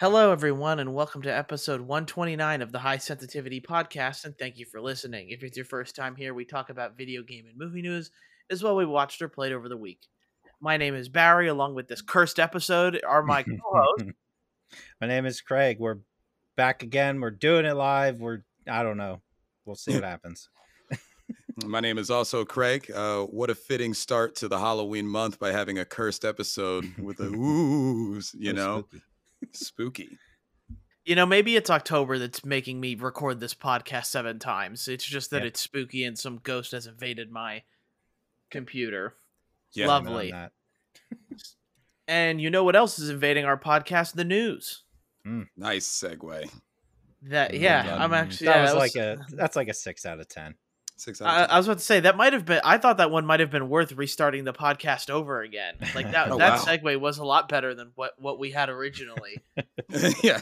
Hello, everyone, and welcome to episode 129 of the High Sensitivity Podcast. And thank you for listening. If it's your first time here, we talk about video game and movie news as well we watched or played over the week. My name is Barry. Along with this cursed episode, are my co-hosts. My name is Craig. We're back again. We're doing it live. We're I don't know. We'll see what happens. My name is also Craig. Uh, what a fitting start to the Halloween month by having a cursed episode with a oohs, you So know, spooky. spooky. You know, maybe it's October that's making me record this podcast seven times. It's just that Yeah. it's spooky and some ghost has invaded my computer. Yeah, Love- Blame it on Lovely. that. And you know what else is invading our podcast? The news. Nice segue. That Mm, yeah, done. I'm actually that yeah, was that like a that's like a six out of ten. Six I, out of I was about to say that might have been. I thought that one might have been worth restarting the podcast over again. Like that. Oh, that wow. segue was a lot better than what what we had originally. yeah.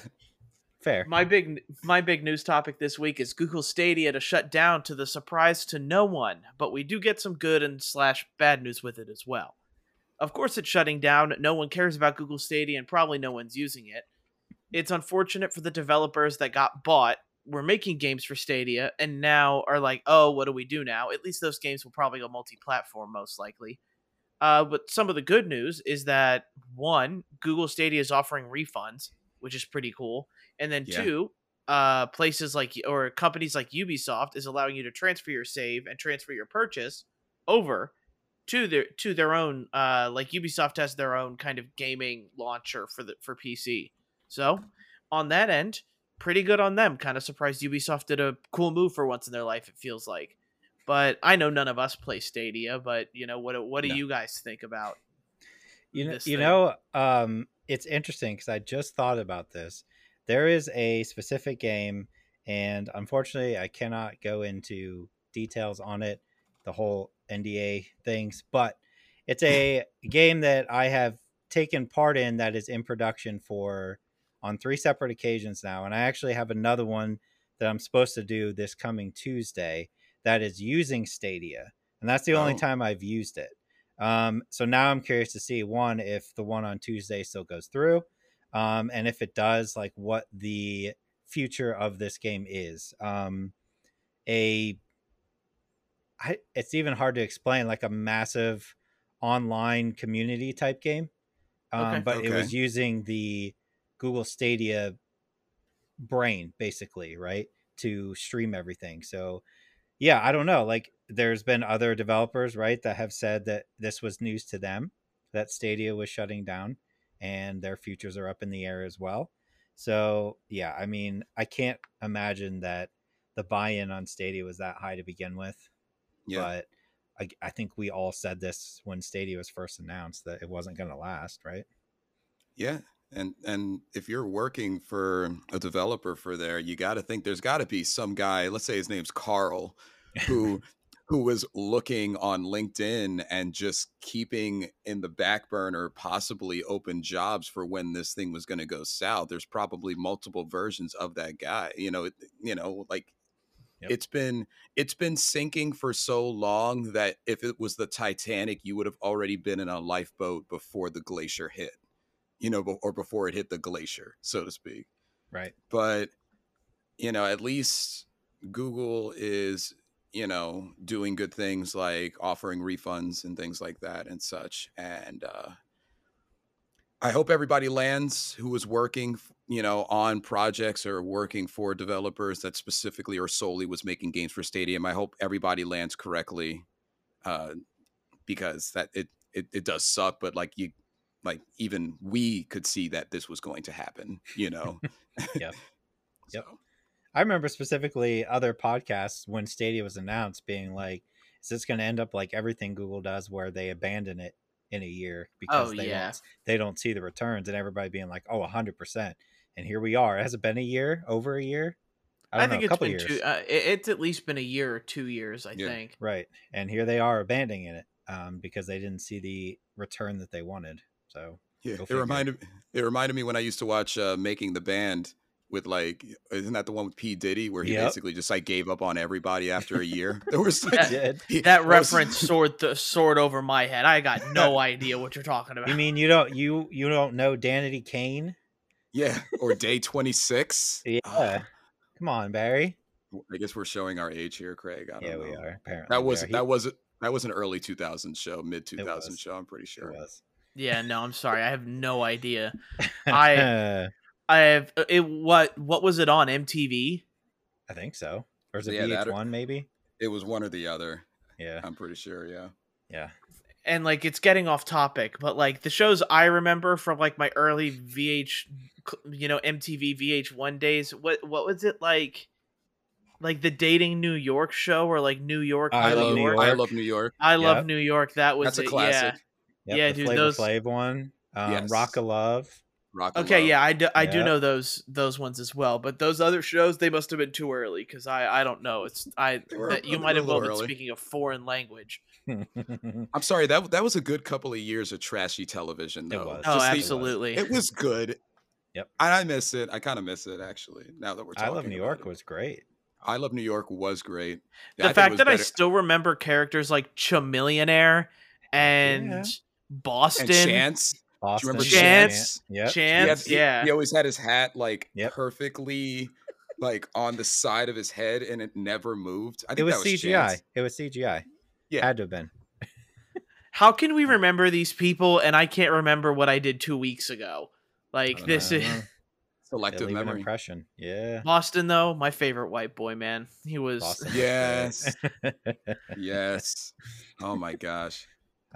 Fair. my big my big news topic this week is Google Stadia to shut down to the surprise to no one. But we do get some good and slash bad news with it as well. Of course, it's shutting down. No one cares about Google Stadia, and probably no one's using it. It's unfortunate for the developers that got bought were making games for Stadia and now are like, oh, what do we do now? At least those games will probably go multi platform, most likely. Uh, but some of the good news is that one, Google Stadia is offering refunds, which is pretty cool. And then Yeah. two, uh, places like or companies like Ubisoft is allowing you to transfer your save and transfer your purchase over to their to their own uh like Ubisoft has their own kind of gaming launcher for the for PC. So, on that end, pretty good on them. Kind of surprised Ubisoft did a cool move for once in their life. It feels like, but I know none of us play Stadia. But you know what? What do No. you guys think about? You know, you know, um, it's interesting because I just thought about this. There is a specific game, and unfortunately, I cannot go into details on it, the whole NDA things, but it's a game that I have taken part in that is in production for on three separate occasions now, and I actually have another one that I'm supposed to do this coming Tuesday that is using Stadia, and that's the only Oh. time I've used it. Um, so now I'm curious to see one if the one on Tuesday still goes through, um, and if it does, like what the future of this game is. Um, a, I, it's even hard to explain, like a massive online community type game, um, Okay. but it was using the Google Stadia brain basically, right, to stream everything. So yeah, I don't know. Like there's been other developers, right, that have said that this was news to them that Stadia was shutting down and their futures are up in the air as well. So, yeah, I mean, I can't imagine that the buy-in on Stadia was that high to begin with, Yeah. but I, I think we all said this when Stadia was first announced that it wasn't going to last, right? Yeah. And and if you're working for a developer for there, you got to think there's got to be some guy, let's say his name's Carl, who who was looking on LinkedIn and just keeping in the back burner possibly open jobs for when this thing was going to go south. There's probably multiple versions of that guy. You know, you know, like Yep. it's been it's been sinking for so long that if it was the Titanic, you would have already been in a lifeboat before the glacier hit. You know, or before it hit the glacier, so to speak Right. but you know at least google is you know doing good things like offering refunds and things like that and such and uh i hope everybody lands who was working you know on projects or working for developers that specifically or solely was making games for stadia i hope everybody lands correctly uh because that it it, it does suck but like you like even we could see that this was going to happen you know Yep. Yep. So, I remember specifically other podcasts when Stadia was announced being like, is this going to end up like everything Google does where they abandon it in a year because Oh, they yeah. don't they don't see the returns and everybody being like, "Oh, 100%." And here we are. Has it been a year? Over a year? I, I, think know, it's couple been years. two. Uh, it's at least been a year or two years. I Yeah. think. Right. And here they are abandoning it um, because they didn't see the return that they wanted. So, Yeah, it reminded it reminded me when I used to watch uh, Making the Band with like isn't that the one with P Diddy where he Yep. basically just like gave up on everybody after a year? There was like, Yeah. he- That there was- reference soared th- soared over my head. I got no idea what you're talking about. You mean you don't you you don't know Danity Kane? Yeah, or day 26. Yeah. Ah, Come on, Barry. I guess we're showing our age here, Craig. I don't Yeah, know. we are. Apparently, That was Barry. that was that was an early 2000s show, mid 2000s show. I'm pretty It sure. was. Yeah, no, I'm sorry. I have no idea. I- I have uh, it. What what was it on MTV? I think so. Or is it Yeah, VH1 maybe? It was one or the other. Yeah. I'm pretty sure. Yeah. Yeah. and like it's getting off topic, but like the shows I remember from like my early VH, you know, MTV VH1 days. What what was it like? Like the dating New York show, or like New York, I I, Love Love New York. York. I love New York. I love Yep. New York. That was That's a it, classic. Yep, Yeah, the dude, Flavor those- Flav one. Um, Yes. Rock of Love. Rock Yeah. Okay, Love. yeah, I do, I do know those those ones as well. But those other shows, they must have been too early because I I don't know. It's I were that you might have well little been speaking a foreign language. I'm sorry. That that was a good couple of years of trashy television, It though. was. Oh, Just the- absolutely. it was good. Yep. And I miss it. I kind of miss it actually. Now that we're I talking, Love New York it. was great. I love New York was great. the I fact was that I still remember characters like Chamillionaire and Yeah. Boston. and Chance. Boston. remember Chance? Yep. He, had- Chance, he- yeah. he always had his hat like Yep. perfectly like on the side of his head and it never moved. I think It was that was CGI. Chance. It was CGI. Yeah. Had to have been. How can we remember these people and I can't remember what I did two weeks ago? Like this I is. Selective They an memory. impression. Yeah. Boston though, my favorite white boy, man. He was Boston. Yes. Yes. Oh my gosh.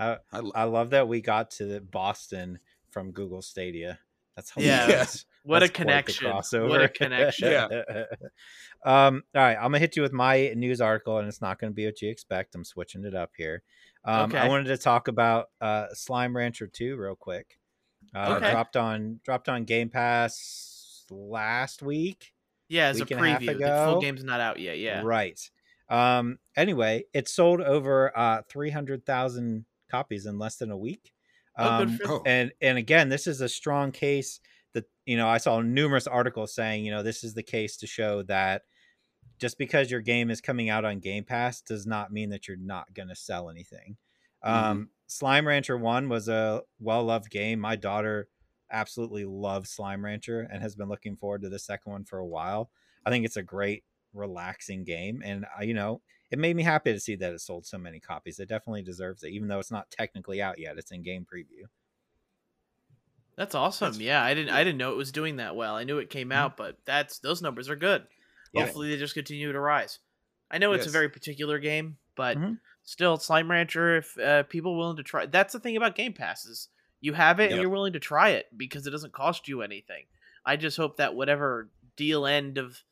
I, I, I love that we got to the Boston from Google Stadia. That's Yeah. hilarious. what a That's quite the connection. What a connection. Yeah. um, all right, I'm gonna hit you with my news article, and it's not gonna be what you expect. I'm switching it up here. Um, I wanted to talk about uh, Slime Rancher 2 real quick. Uh, Okay. Dropped on dropped on Game Pass last week. Yeah, as a Week a half preview. The ago. full game's not out yet, yeah. Right. Um, anyway, it sold over uh, 300,000 copies in less than a week. Oh, Um, oh, and and again this is a strong case that you know i saw numerous articles saying you know this is the case to show that just because your game is coming out on game pass does not mean that you're not going to sell anything. Um slime rancher 1 was a well-loved game. My daughter absolutely loves slime rancher and has been looking forward to the second one for a while. I think it's a great relaxing game and I, you know it made me happy to see that it sold so many copies. It definitely deserves it, even though it's not technically out yet. It's in game preview. That's awesome. That's- yeah, I didn't I didn't know it was doing that well. I knew it came Mhm. out, but that's those numbers are good. Yeah. Hopefully they just continue to rise. I know it's a very particular game, but Mhm. still Slime Rancher if uh, people willing to try That's the thing about Game Passes. You have it and you're willing to try it because it doesn't cost you anything. I just hope that whatever deal end of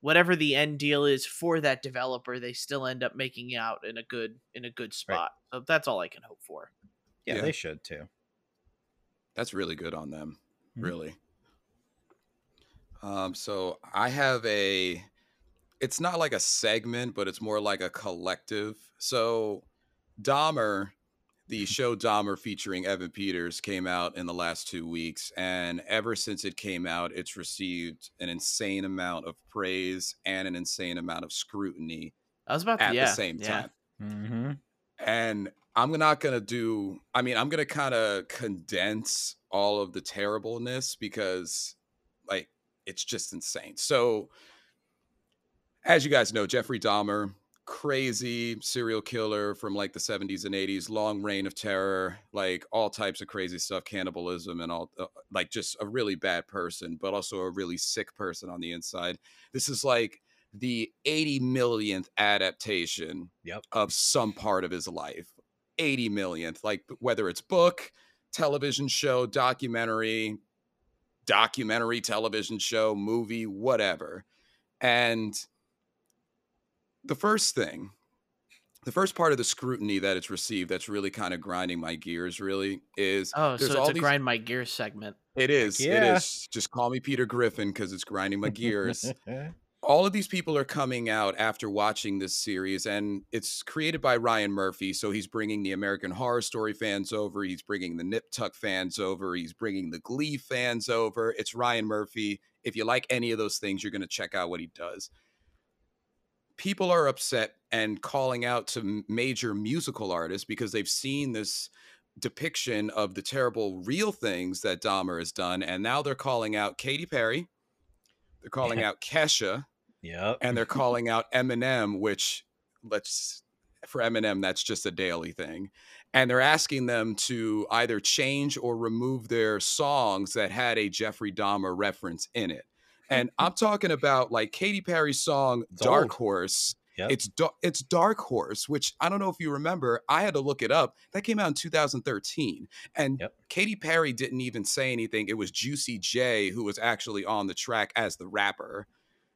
whatever the end deal is for that developer, they still end up making out in a good in a good spot. So that's all I can hope for. Yeah, Yeah. they should too. that's really good on them. Mhm. Really. Um, so I have a it's not like a segment, but it's more like a collective. So Dahmer, the show Dahmer featuring Evan Peters came out in the last two weeks, and ever since it came out, it's received an insane amount of praise and an insane amount of scrutiny I was about to at yeah, the same yeah. time. Mm-hmm. and I'm not gonna do. I mean, I'm gonna kind of condense all of the terribleness because, like, it's just insane. So, as you guys know, Jeffrey Dahmer, crazy serial killer from like the 70s and 80s, long reign of terror, like all types of crazy stuff, cannibalism, and all, uh, like just a really bad person, but also a really sick person on the inside. This is like the 80 millionth adaptation Yep. of some part of his life. 80 millionth, like whether it's book, television show, documentary, documentary television show, movie, whatever. And the first thing, the first part of the scrutiny that it's received that's really kind of grinding my gears really is Oh, there's so all it's a these grind my gears segment. it is yeah. it is. Just call me Peter Griffin cuz it's grinding my gears. All of these people are coming out after watching this series and it's created by Ryan Murphy so he's bringing the American Horror Story fans over he's bringing the Nip Tuck fans over he's bringing the Glee fans over. It's Ryan Murphy. If you like any of those things you're going to check out what he does people are upset and calling out to major musical artists because they've seen this depiction of the terrible real things that Dahmer has done, and now they're calling out Katy Perry, they're calling out Kesha, Yep. and they're calling out Eminem, which let's for Eminem that's just a daily thing, and they're asking them to either change or remove their songs that had a Jeffrey Dahmer reference in it. And I'm talking about like Katy Perry's song It's "Dark old. Horse." Yep. It's da- it's Dark Horse, which I don't know if you remember. I had to look it up. That came out in 2013, and Yep. Katy Perry didn't even say anything. It was Juicy J who was actually on the track as the rapper,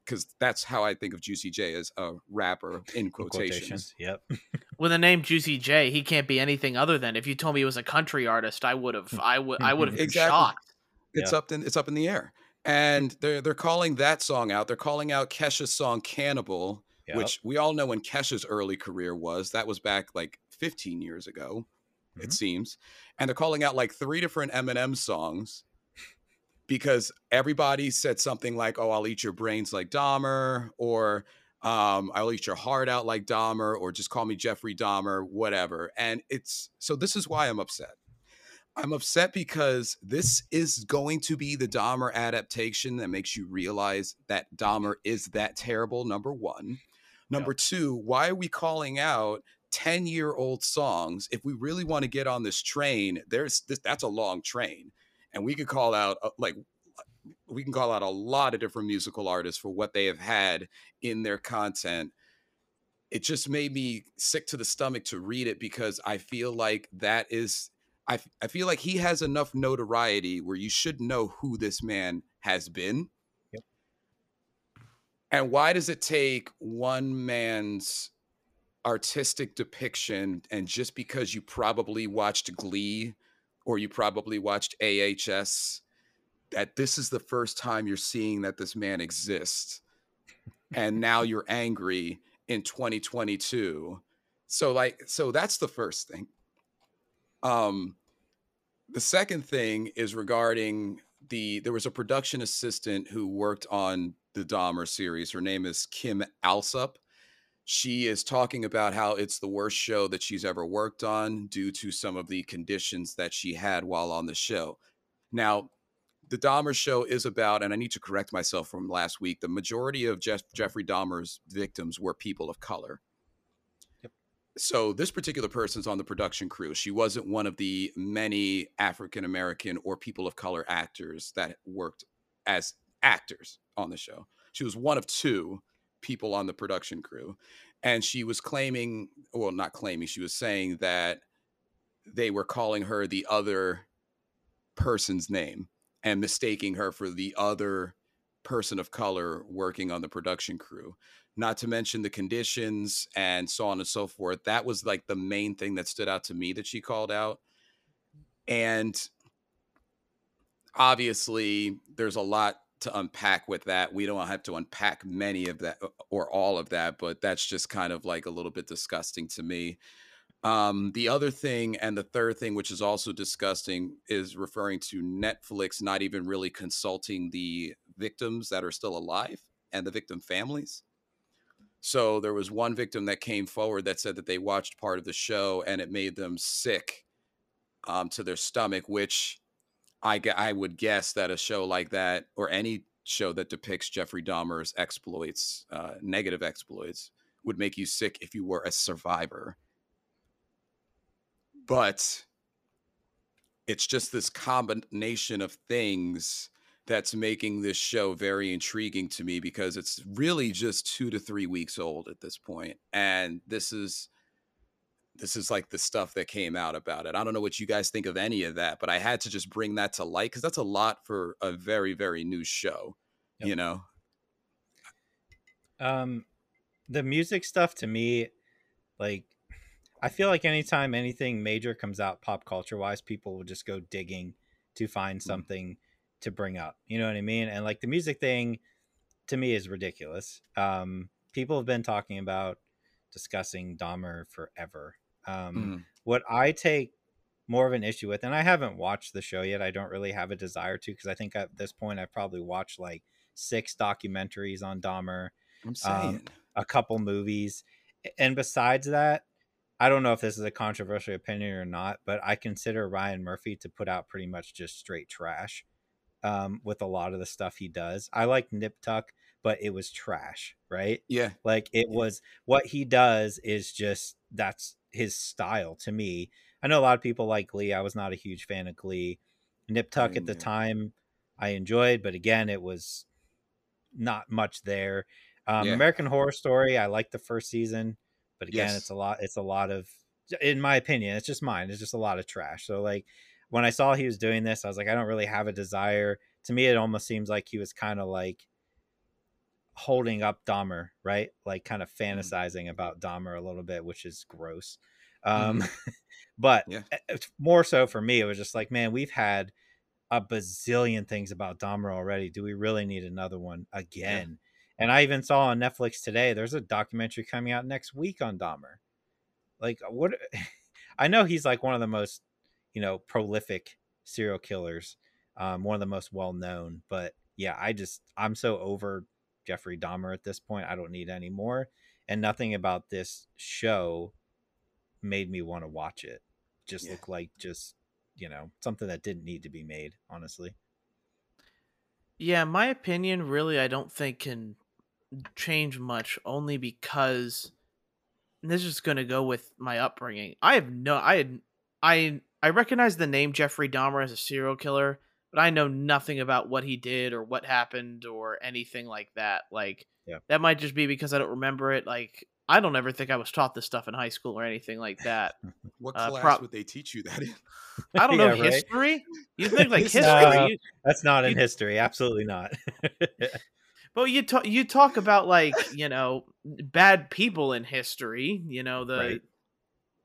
because that's how I think of Juicy J as a rapper in In quotations. Yep. With the name Juicy J, he can't be anything other than. If you told me he was a country artist, I would have. I would. I would have been shocked. It's Yeah. up in it's up in the air, and they're they're calling that song out. They're calling out Kesha's song "Cannibal." Yep. which we all know when Kesha's early career was. That was back like 15 years ago, it Mhm. seems. And they're calling out like three different Eminem songs because everybody said something like, "Oh, I'll eat your brains like Dahmer," or um, "I'll eat your heart out like Dahmer," or "Just call me Jeffrey Dahmer," whatever. And it's so this is why I'm upset. I'm upset because this is going to be the Dahmer adaptation that makes you realize that Dahmer is that terrible. Number one. Number two, why are we calling out 10 year old songs? If we really want to get on this train, there's this, that's a long train. And we could call out uh, like, we can call out a lot of different musical artists for what they have had in their content. It just made me sick to the stomach to read it because I feel like that is I, f- I feel like he has enough notoriety where you should know who this man has been. Yep. And why does it take one man's artistic depiction and just because you probably watched Glee or you probably watched AHS that this is the first time you're seeing that this man exists and now you're angry in 2022 so like so that's the first thing um the second thing is regarding the there was a production assistant who worked on the Dahmer series. Her name is Kim Alsup. She is talking about how it's the worst show that she's ever worked on due to some of the conditions that she had while on the show. Now, the Dahmer show is about, and I need to correct myself from last week, the majority of Jeff, Jeffrey Dahmer's victims were people of color so this particular person's on the production crew. She wasn't one of the many African American or people of color actors that worked as actors on the show. She was one of two people on the production crew. And she was claiming, well, not claiming, she was saying that they were calling her the other person's name and mistaking her for the other person of color working on the production crew not to mention the conditions and so on and so forth. That was like the main thing that stood out to me that she called out. And obviously, there's a lot to unpack with that. We don't have to unpack many of that or all of that, but that's just kind of like a little bit disgusting to me. Um, the other thing and the third thing, which is also disgusting, is referring to Netflix not even really consulting the victims that are still alive and the victim families. So there was one victim that came forward that said that they watched part of the show and it made them sick um, to their stomach, which I, I would guess that a show like that or any show that depicts Jeffrey Dahmer's exploits, uh, negative exploits, would make you sick if you were a survivor. But it's just this combination of things that's making this show very intriguing to me because it's really just two to three weeks old at this point and this is this is like the stuff that came out about it. I don't know what you guys think of any of that but i had to just bring that to light because that's a lot for a very very new show Yep. you know? Um, the music stuff to me, like, I feel like anytime anything major comes out pop culture wise, people will just go digging to find something to bring up. You know what I mean? And like the music thing to me is ridiculous. Um, people have been talking about discussing Dahmer forever. Um, Mhm. what I take more of an issue with, and I haven't watched the show yet. I don't really have a desire to because I think at this point I've probably watched like six documentaries on Dahmer i'm saying Um, a couple movies. And besides that, I don't know if this is a controversial opinion or not, but I consider Ryan Murphy to put out pretty much just straight trash um, with a lot of the stuff he does. I like Nip Tuck, but it was trash, right? Yeah. Like it Yeah. was what he does is just that's his style to me. I know a lot of people like Glee. I was not a huge fan of Glee. Nip Tuck at the yeah. time I enjoyed, but again, it was not much there. Um, Yeah. American Horror Story, I liked the first season, but again, Yes. it's a lot. It's a lot of, in my opinion, it's just mine. It's just a lot of trash. So like when I saw he was doing this, I was like, I don't really have a desire. To me, it almost seems like he was kind of like holding up Dahmer, right? Like kind of Mm-hmm. fantasizing about Dahmer a little bit, which is gross. Um, but Mm-hmm. Yeah. more so for me, it was just like, man, we've had a bazillion things about Dahmer already. Do we really need another one again? And I even saw on Netflix today, there's a documentary coming out next week on Dahmer. Like, what? I know he's like one of the most, you know, prolific serial killers, um, one of the most well known. But yeah, I just, I'm so over Jeffrey Dahmer at this point. I don't need any more. And nothing about this show made me want to watch it. Just Yeah. look like just, you know, something that didn't need to be made, honestly. Yeah, my opinion really I don't think can change much only because this is going to go with my upbringing. I have no I had I I recognize the name Jeffrey Dahmer as a serial killer, but I know nothing about what he did or what happened or anything like that. Like Yeah. that might just be because I don't remember it. Like I don't ever think I was taught this stuff in high school or anything like that. What Uh, class prop- would they teach you that in? I don't know Yeah, right? history. You think like History. history? No. you- That's not in You- history. Absolutely not. But you talk you talk about like you know bad people in history. You know the, Right.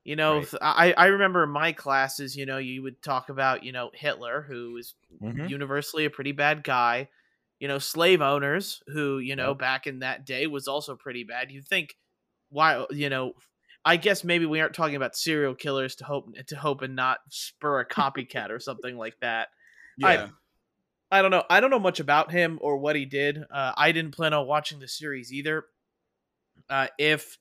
You know Right. I I remember in my classes. You know you would talk about you know Hitler, who was Mhm. universally a pretty bad guy. You know slave owners, who you know Yep. back in that day was also pretty bad. You think why you know. I guess maybe we aren't talking about serial killers to hope to hope and not spur a copycat or something like that. I- Yeah. I don't know. I don't know much about him or what he did. Uh, I didn't plan on watching the series either. Uh, if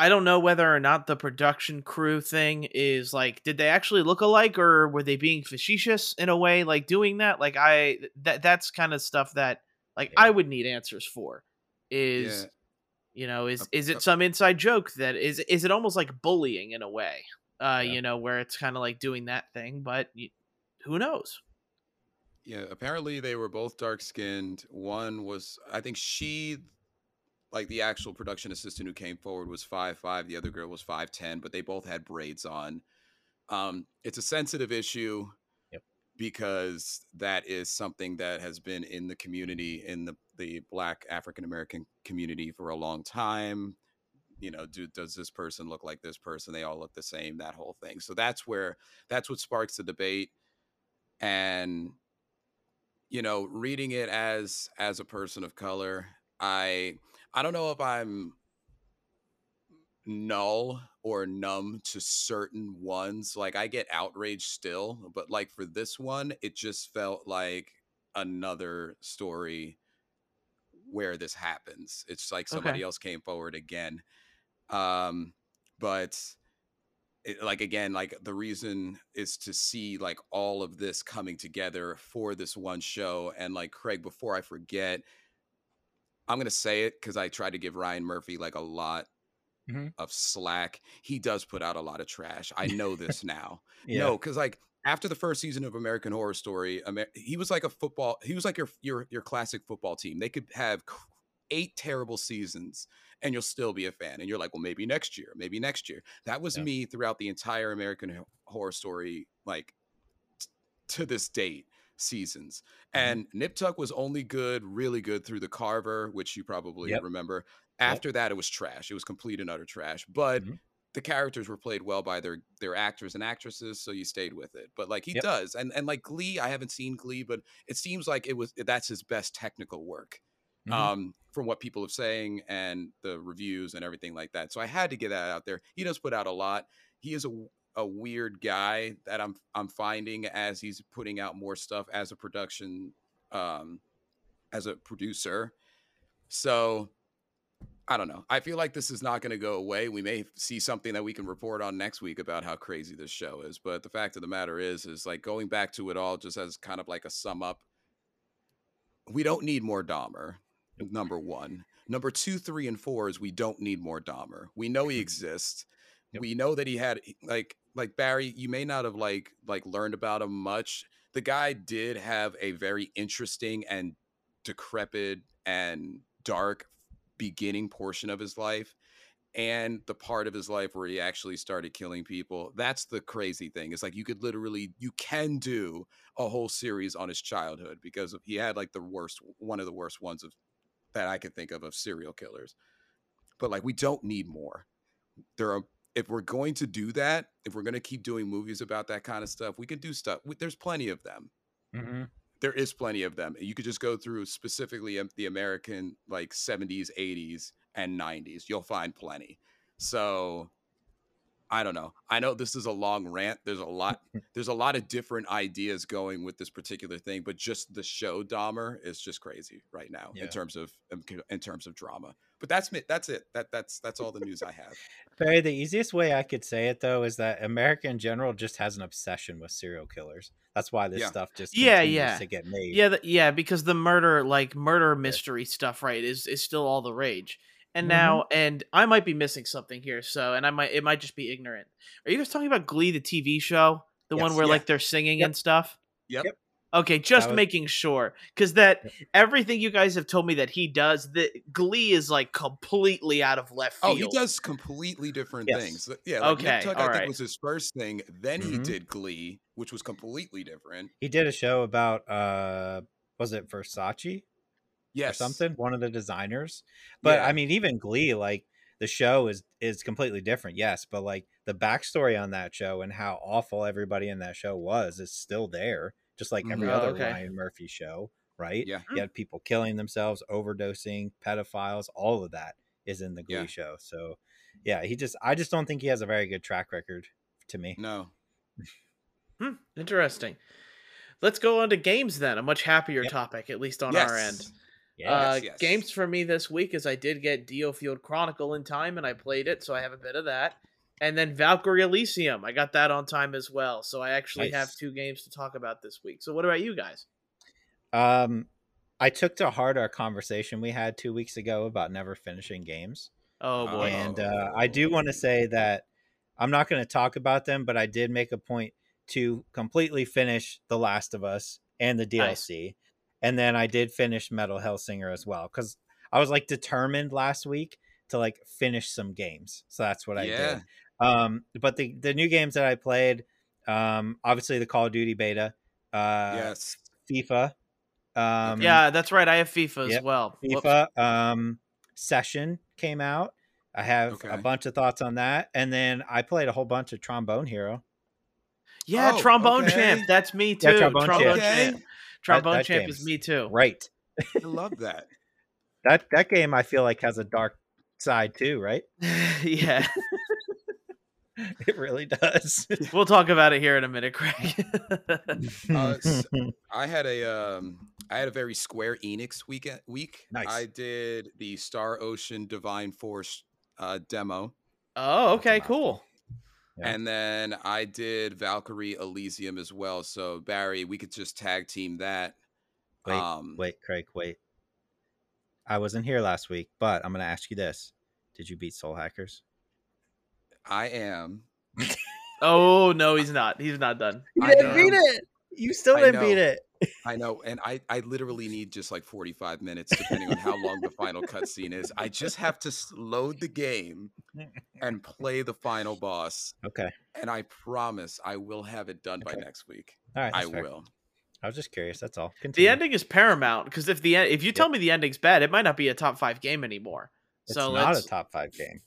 I don't know whether or not the production crew thing is like, did they actually look alike or were they being facetious in a way, like doing that? Like I that that's kind of stuff that like Yeah. I would need answers for. Is Yeah. you know is is it some inside joke that is is it almost like bullying in a way? Uh, Yeah. you know where it's kind of like doing that thing, but y who knows? Yeah, apparently they were both dark skinned. One was, I think she, like the actual production assistant who came forward, was five five. The other girl was five ten, but they both had braids on. Um, it's a sensitive issue Yep. because that is something that has been in the community, in the the Black African American community for a long time. You know, do, does this person look like this person? They all look the same. That whole thing. So that's where that's what sparks the debate and you know reading it as as a person of color i i don't know if i'm null or numb to certain ones. Like i get outraged still but like for this one it just felt like another story where this happens. It's like somebody Okay. else came forward again. Um but it, like again like the reason is to see like all of this coming together for this one show. And like craig before i forget i'm gonna say it because i tried to give ryan murphy like a lot Mhm. of slack he does put out a lot of trash i know this now Yeah. no because like after the first season of american horror story Amer- he was like a football he was like your your your classic football team they could have eight terrible seasons and you'll still be a fan and you're like well maybe next year maybe next year that was Yeah. me throughout the entire american horror story like t- to this date seasons Mhm. and nip tuck was only good really good through the carver which you probably Yep. remember after that it was trash it was complete and utter trash but Mhm. the characters were played well by their their actors and actresses so you stayed with it but like he Yep. does and and like glee i haven't seen glee but it seems like it was that's his best technical work Mhm. um from what people have saying and the reviews and everything like that so i had to get that out there he does put out a lot he is a a weird guy that i'm i'm finding as he's putting out more stuff as a production um as a producer so I don't know. I feel like this is not going to go away. We may see something that we can report on next week about how crazy this show is. But the fact of the matter is, is like going back to it all just as kind of like a sum up. We don't need more Dahmer. Number one. Number two, three, and four is we don't need more Dahmer. We know he exists. Yep. We know that he had like like Barry. You may not have like like learned about him much. The guy did have a very interesting and decrepit and dark beginning portion of his life and the part of his life where he actually started killing people that's the crazy thing it's like you could literally you can do a whole series on his childhood because he had like the worst one of the worst ones of that i can think of of serial killers but like we don't need more there are if we're going to do that if we're going to keep doing movies about that kind of stuff we can do stuff we, there's plenty of them Mm-hmm. there is plenty of them. You could just go through specifically um, the American like 70s, 80s, and 90s. You'll find plenty. So I don't know. I know this is a long rant. There's a lot. There's a lot of different ideas going with this particular thing, but just the show Dahmer is just crazy right now Yeah. in terms of um, in terms of drama. But that's me. That's it. That that's that's all the news I have. Barry, the easiest way I could say it though is that America in general just has an obsession with serial killers. That's why this Yeah. stuff just Yeah, yeah. to get made. Yeah, th- yeah, because the murder, like murder mystery stuff, right, is is still all the rage. And Mhm. now, and I might be missing something here, so and I might it might just be ignorant. Are you guys talking about Glee, the TV show, the one where Yeah. like they're singing Yep. and stuff? Yep. Yep. Okay, just was- making sure, because that Yep. everything you guys have told me that he does, the Glee is like completely out of left field. Oh, he does completely different Yes. things. Yeah. Like Okay, Nip Tuck, I alright. think was his first thing. Then he Mhm. did Glee, which was completely different. He did a show about uh was it Versace Yes. or something? One of the designers. But Yeah. I mean even Glee, like the show is is completely different, yes. But like the backstory on that show and how awful everybody in that show was is still there, just like every Mhm. Oh, other okay. Ryan Murphy show, right? Yeah. You had people killing themselves, overdosing, pedophiles, all of that is in the Glee Yeah. show. So yeah, he just I just don't think he has a very good track record to me. No. Hmm, interesting. Let's go on to games then. A much happier Yep. topic, at least on yes. our end. Uh, Yes, yes. Games for me this week is I did get DioField Chronicle in time and I played it, so I have a bit of that. And then Valkyrie Elysium, I got that on time as well. So I actually have two games to talk about this week. So what about you guys? Um, I took to heart our conversation we had two weeks ago about never finishing games, Oh boy. and uh, I do want to say that I'm not going to talk about them, but I did make a point to completely finish The Last of Us and the Nice. DLC, and then I did finish Metal Hellsinger as well because I was like determined last week to like finish some games, so that's what I Yeah. did. Um, but the the new games that I played, um, obviously the Call of Duty beta, uh, yes. FIFA. Um, yeah, that's right. I have FIFA as yep, well. Whoops. FIFA um, session came out. I have a bunch of thoughts on that, and then I played a whole bunch of Trombone Hero. Yeah, Oh, Trombone okay. Champ. That's me too. Yeah, Trombone Trombone, Champ. Champ. Okay. Trombone that Champ is me too. Right. I love that. That that game I feel like has a dark side too. Right. yeah, It really does. we'll talk about it here in a minute, Craig. Uh, s- I had a um I had a very Square Enix weekend week. Nice. I did the Star Ocean Divine Force uh demo. oh, okay, mouthful. cool. Yeah. And then I did Valkyrie Elysium as well. So Barry, we could just tag team that. wait, um wait, Craig, wait. I wasn't here last week, but I'm going to ask you this: Did you beat Soul Hackers? I am. Oh no, he's not. He's not done. You didn't beat it. You still didn't beat it. I know, and I I literally need just like 45 minutes depending on how long the final cutscene is. I just have to s- load the game and play the final boss, Okay. and I promise I will have it done by Okay. next week. All right. I that's fair. will. I was just curious. That's all. The ending is paramount because if the en- if you tell me the ending's bad, it might not be a top five game anymore. It's so not let's. a top five game.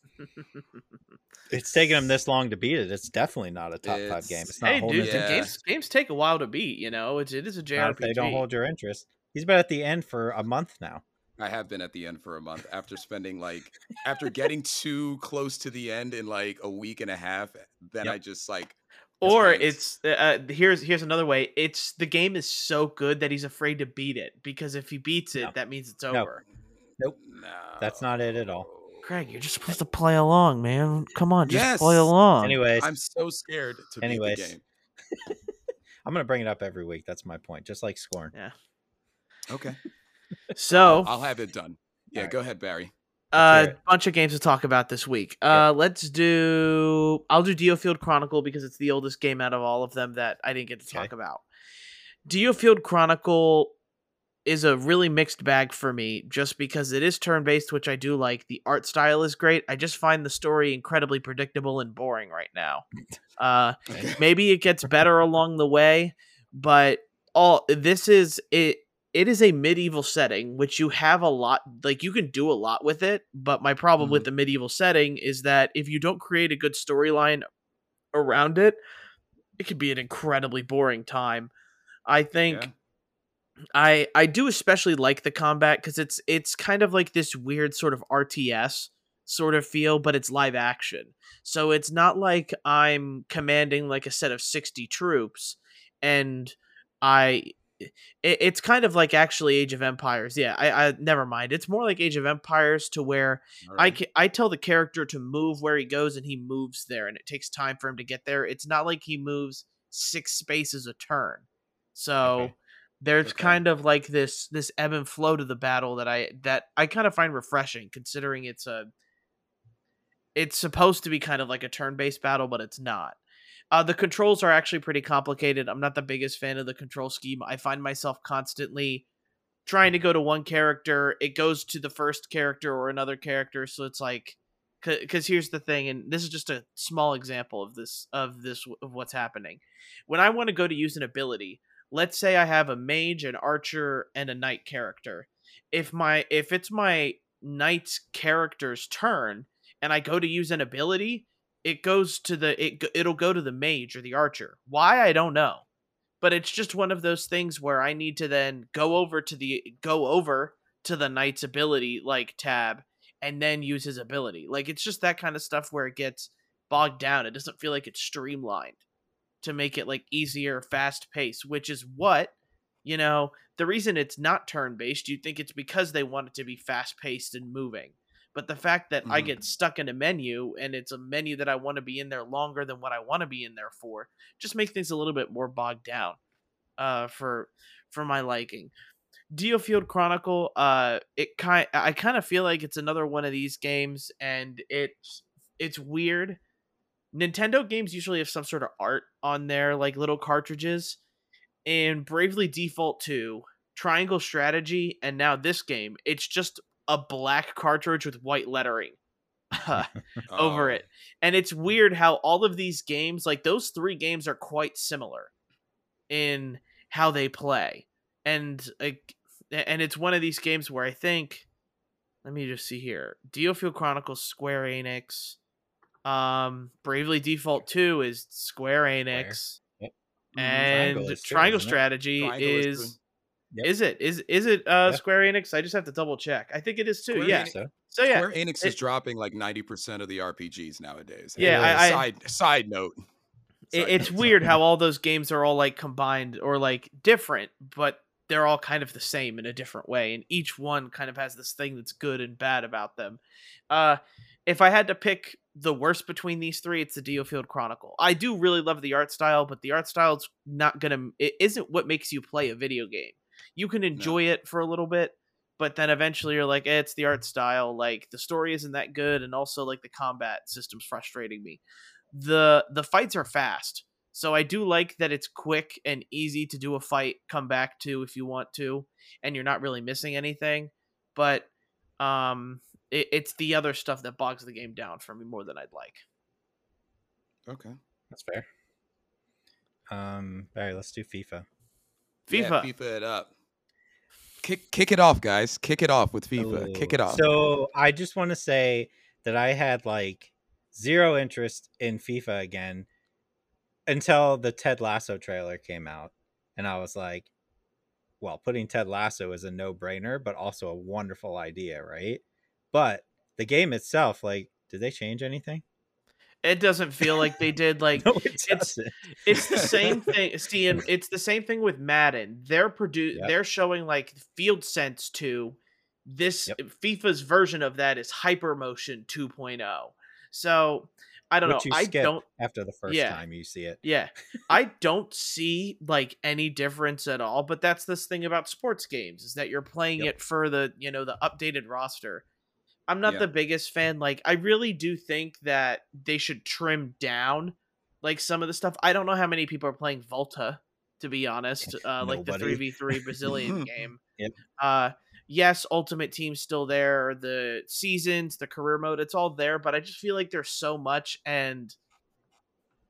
It's taken them this long to beat it. It's definitely not a top five game. It's not hey, holding dude, its Yeah. games games take a while to beat. You know, it's it is a Not JRPG. they don't hold your interest. He's been at the end for a month now. I have been at the end for a month after spending like after getting too close to the end in like a week and a half. Then Yep. I just like or That's it's uh, uh, here's here's another way. It's the game is so good that he's afraid to beat it because if he beats it, No. that means it's No. over. Nope. No, That's not it at all. Craig, you're just supposed to play along, man. Come on, just Yes. play along. Anyways, I'm so scared to beat the game. I'm gonna bring it up every week. That's my point. Just like Scorn. Yeah. Okay, So, I'll have it done. Yeah, Alright. go ahead, Barry. a hear it. bunch of games to talk about this week. Uh, let's do. I'll do Geofield Chronicle because it's the oldest game out of all of them that I didn't get to Okay. talk about. Geofield Chronicle is a really mixed bag for me just because it is turn based, which I do like. The art style is great. I just find the story incredibly predictable and boring right now. Uh, maybe it gets better along the way but all this is it it is a medieval setting which you have a lot like you can do a lot with it but my problem with the medieval setting is that if you don't create a good storyline around it it could be an incredibly boring time i think Yeah. I I do especially like the combat because it's it's kind of like this weird sort of RTS sort of feel, but it's live action. So it's not like I'm commanding like a set of sixty troops, and I. It, it's kind of like actually Age of Empires. Yeah, I, I never mind. It's more like Age of Empires to where All I ca- I tell the character to move where he goes and he moves there and it takes time for him to get there. It's not like he moves six spaces a turn. So Okay. There's Okay. kind of like this this ebb and flow to the battle that I that I kind of find refreshing considering it's a it's supposed to be kind of like a turn-based battle but it's not. Uh, the controls are actually pretty complicated. I'm not the biggest fan of the control scheme. I find myself constantly trying to go to one character, it goes to the first character or another character. So it's like, because here's the thing, and this is just a small example of this of this of what's happening. When I want to go to use an ability, let's say I have a mage, an archer, and a knight character. If my if it's my knight's character's turn, and I go to use an ability, it goes to the it it'll go to the mage or the archer. Why I don't know but it's just one of those things where I need to then go over to the go over to the knight's ability like tab and then use his ability. Like it's just that kind of stuff where it gets bogged down. It doesn't feel like it's streamlined to make it like easier, fast pace, which is what you know. The reason it's not turn based, you think it's because they want it to be fast paced and moving. But the fact that I Mhm. get stuck in a menu and it's a menu that I want to be in there longer than what I want to be in there for, just makes things a little bit more bogged down uh for for my liking Geofield Chronicle uh it kind I kind of feel like it's another one of these games and it's it's weird Nintendo games usually have some sort of art on their like little cartridges And Bravely Default 2 Triangle Strategy and now this game it's just a black cartridge with white lettering over Oh, it. And it's weird how all of these games, like those three games, are quite similar in how they play. And like, and it's one of these games where I think, let me just see here, Geofield Chronicles Square Enix, um, Bravely Default Two is Square Enix, Yep. and Triangle is too, Triangle isn't? Strategy Triangle is is. Yep. Is it is is it uh Yeah. Square Enix? I just have to double check. I think it is too. Square yeah. Enix- So So yeah, Square Enix is dropping like ninety percent of the RPGs nowadays. Yeah, I- I- side side note. it, Side it's note, weird how all those games are all like combined or like different, but they're all kind of the same in a different way, and each one kind of has this thing that's good and bad about them. Uh, if I had to pick the worst between these three, it's the Geofield Chronicle. I do really love the art style, but the art style's not gonna. It isn't what makes you play a video game. You can enjoy it for a little bit, but then eventually you're like, eh, it's the art style. Like the story isn't that good, and also like the combat system's frustrating me. the The fights are fast, so I do like that it's quick and easy to do a fight, come back to if you want to, and you're not really missing anything. But um, it, it's the other stuff that bogs the game down for me more than I'd like. Okay. that's fair. Um, Barry, let's do FIFA. Yeah, FIFA. FIFA it up. Kick kick it off, guys. Kick it off with FIFA. Kick it off. So I just want to say that I had like zero interest in FIFA again until the Ted Lasso trailer came out, and I was like, "Well, putting Ted Lasso is a no-brainer, but also a wonderful idea, right?" But the game itself, like, did they change anything? It doesn't feel like they did like No, it it's- it's the same thing. See, and it's the same thing with Madden. They're produ- Yep. They're showing like field sense to This Yep. FIFA's version of that is hyper motion 2.0. So I don't Which know. I don't after the first Yeah. time you see it. yeah. I don't see like any difference at all, but that's this thing about sports games is that you're playing Yep. it for the, you know, the updated roster. I'm not Yeah. the biggest fan. Like I really do think that they should trim down like some of the stuff. I don't know how many people are playing Volta to be honest, uh like the 3v3 Brazilian game. Yep. Uh yes, Ultimate Team's still there, the seasons, the career mode, it's all there, but I just feel like there's so much and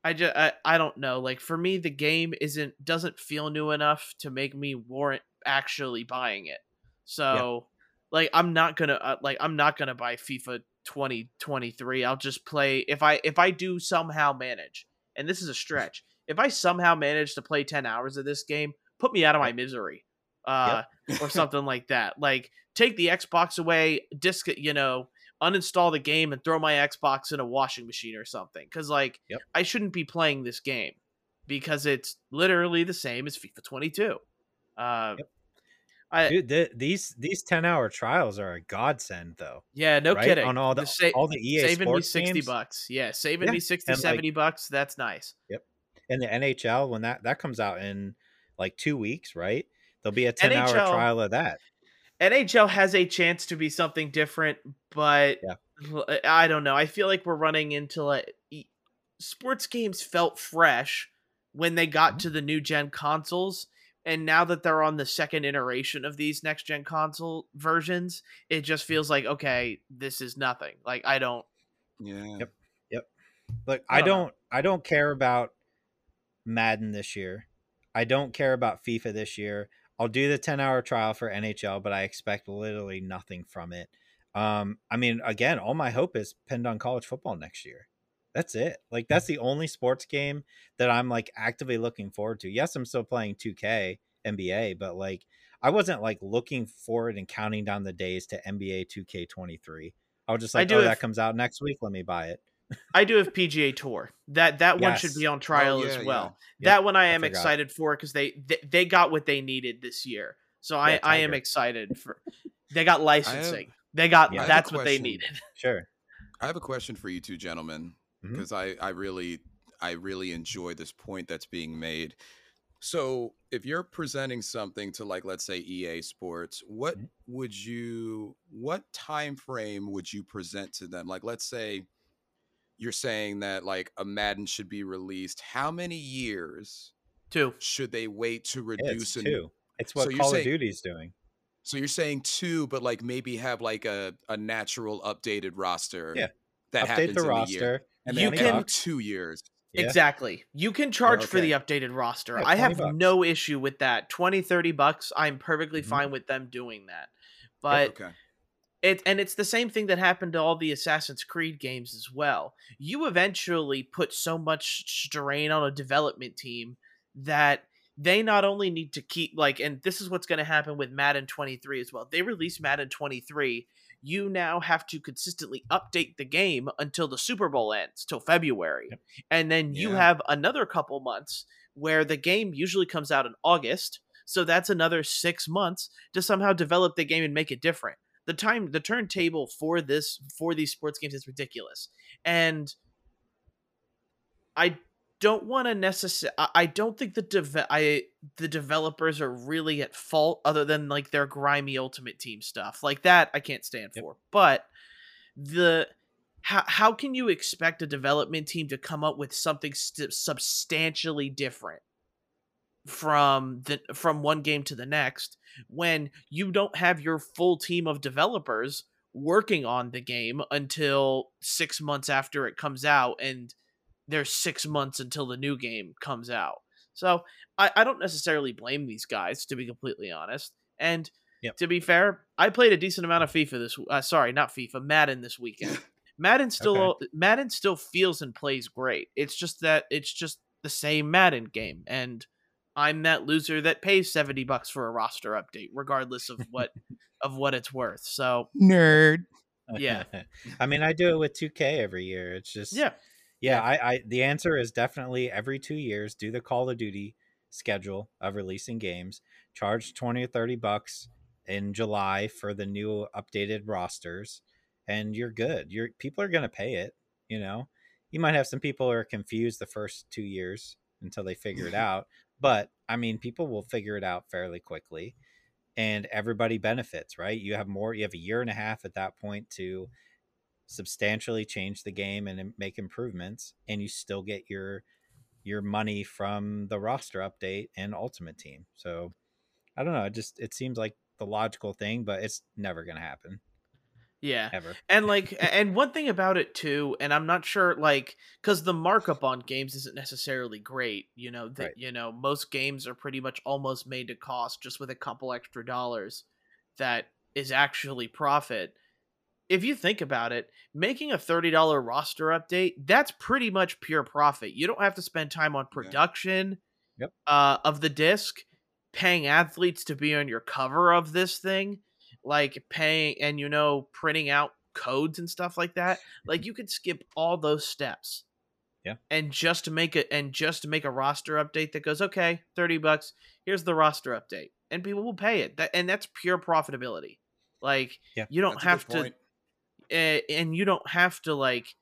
I just I, I don't know. Like for me, the game isn't doesn't feel new enough to make me warrant actually buying it. So like I'm not gonna uh, like I'm not gonna buy FIFA 2023. I'll just play if I if I do somehow manage, and this is a stretch. If I somehow manage to play 10 hours of this game, put me out of my misery, uh, or something like that. Like take the Xbox away, disc you know, uninstall the game and throw my Xbox in a washing machine or something. Because like Yep. I shouldn't be playing this game because it's literally the same as FIFA 22. Uh, Yep. I Dude, th- these these ten hour trials are a godsend, though. yeah, no right? kidding. On all the Just sa- all the EA saving me 60 games bucks. Yeah, saving Yeah, me 60, and, like- 70 bucks. That's nice. Yep. And the NHL when that that comes out in like two weeks, right? There'll be a ten hour trial of that. NHL has a chance to be something different, but Yeah. l- I don't know. I feel like we're running into like sports games felt fresh when they got Mhm. to the new gen consoles, and now that they're on the second iteration of these next gen console versions, it just feels like okay, this is nothing. Like I don't. Yeah. Yep. Look, I I don't know. don't I don't care about Madden this year. I don't care about FIFA this year. I'll do the 10 hour trial for NHL, but I expect literally nothing from it. Um, I mean, again, all my hope is pinned on college football next year. That's it. Like hmm. that's the only sports game that I'm like actively looking forward to. Yes, I'm still playing 2K NBA, but like I wasn't like looking forward and counting down the days to NBA 2K23. I was just I like, do oh, have- that comes out next week. Let me buy it. I do have PGA Tour. That that one should be on oh, trial Oh, as well. yeah. That one I I am forgot. excited for because they, they they got what they needed this year. So I Yeah, I am excited for. They got licensing. they got Yeah. I have a that's what they needed. Sure. I have a question for you two gentlemen Because I I really I really enjoy this point that's being made. So, if you're presenting something to like let's say EA Sports, what Mhm. would you what time frame would you present to them? Like let's say you're saying that like a Madden should be released, how many years Too. should they wait to It's reduce an two. It's what So Call saying- of Duty's doing. So you're saying two, but like maybe have like a, a natural updated roster Yeah. that Update happens the roster. The year. And You can- maybe two years. Yeah. Exactly. You can charge for the updated roster. Yeah, I have bucks. no issue with that. 20, 30 bucks, I'm perfectly Mhm. fine with them doing that. But okay. it and it's the same thing that happened to all the Assassin's Creed games as well. You eventually put so much strain on a development team that they not only need to keep like and this is what's going to happen with Madden 23 as well. They release Madden 23, you now have to consistently update the game until the Super Bowl ends till February. Yep. And then you Yeah. have another couple months where the game usually comes out in August. So that's another 6 months to somehow develop the game and make it different the time the turntable for this for these sports games is ridiculous and i don't want to necessarily i don't think the deve- i the developers are really at fault other than like their grimy ultimate team stuff like that i can't stand Yep. for but the how, how can you expect a development team to come up with something st- substantially different from the from one game to the next when you don't have your full team of developers working on the game until six months after it comes out and there's six months until the new game comes out so i, I don't necessarily blame these guys to be completely honest and Yep. to be fair i played a decent amount of fifa this uh, sorry not fifa madden this weekend madden still madden still feels and plays great it's just that it's just the same madden game and I'm that loser that pays 70 bucks for a roster update regardless of what of what it's worth. So, Nerd. Yeah. I mean, I do it with 2K every year. It's just yeah. Yeah. I, I the answer is definitely every two years. Do the Call of Duty schedule of releasing games. Charge twenty or thirty bucks. in July for the new updated rosters, and you're good. You're people are going to pay it. You know, you might have some people who are confused the first two years until they figure it out, but I mean, people will figure it out fairly quickly, and everybody benefits. Right? You have more. You have a year and a half at that point to substantially change the game and make improvements, and you still get your your money from the roster update and ultimate team. So I don't know. It just it seems like the logical thing, but it's never gonna happen. Yeah. Ever. And like and one thing about it too, and I'm not sure like cuz the markup on games isn't necessarily great, you know, that Right. you know, most games are pretty much almost made to cost just with a couple extra dollars that is actually profit. If you think about it, making a $30 roster update, that's pretty much pure profit. You don't have to spend time on production Yep. uh, of the disc, paying athletes to be on your cover of this thing, like paying and you know printing out codes and stuff like that. Like you could skip all those steps. Yeah. And just to make it and just make a roster update that goes, okay, 30 bucks, here's the roster update. And people will pay it. That and that's pure profitability. Like Yeah, you don't have to point. And you don't have to like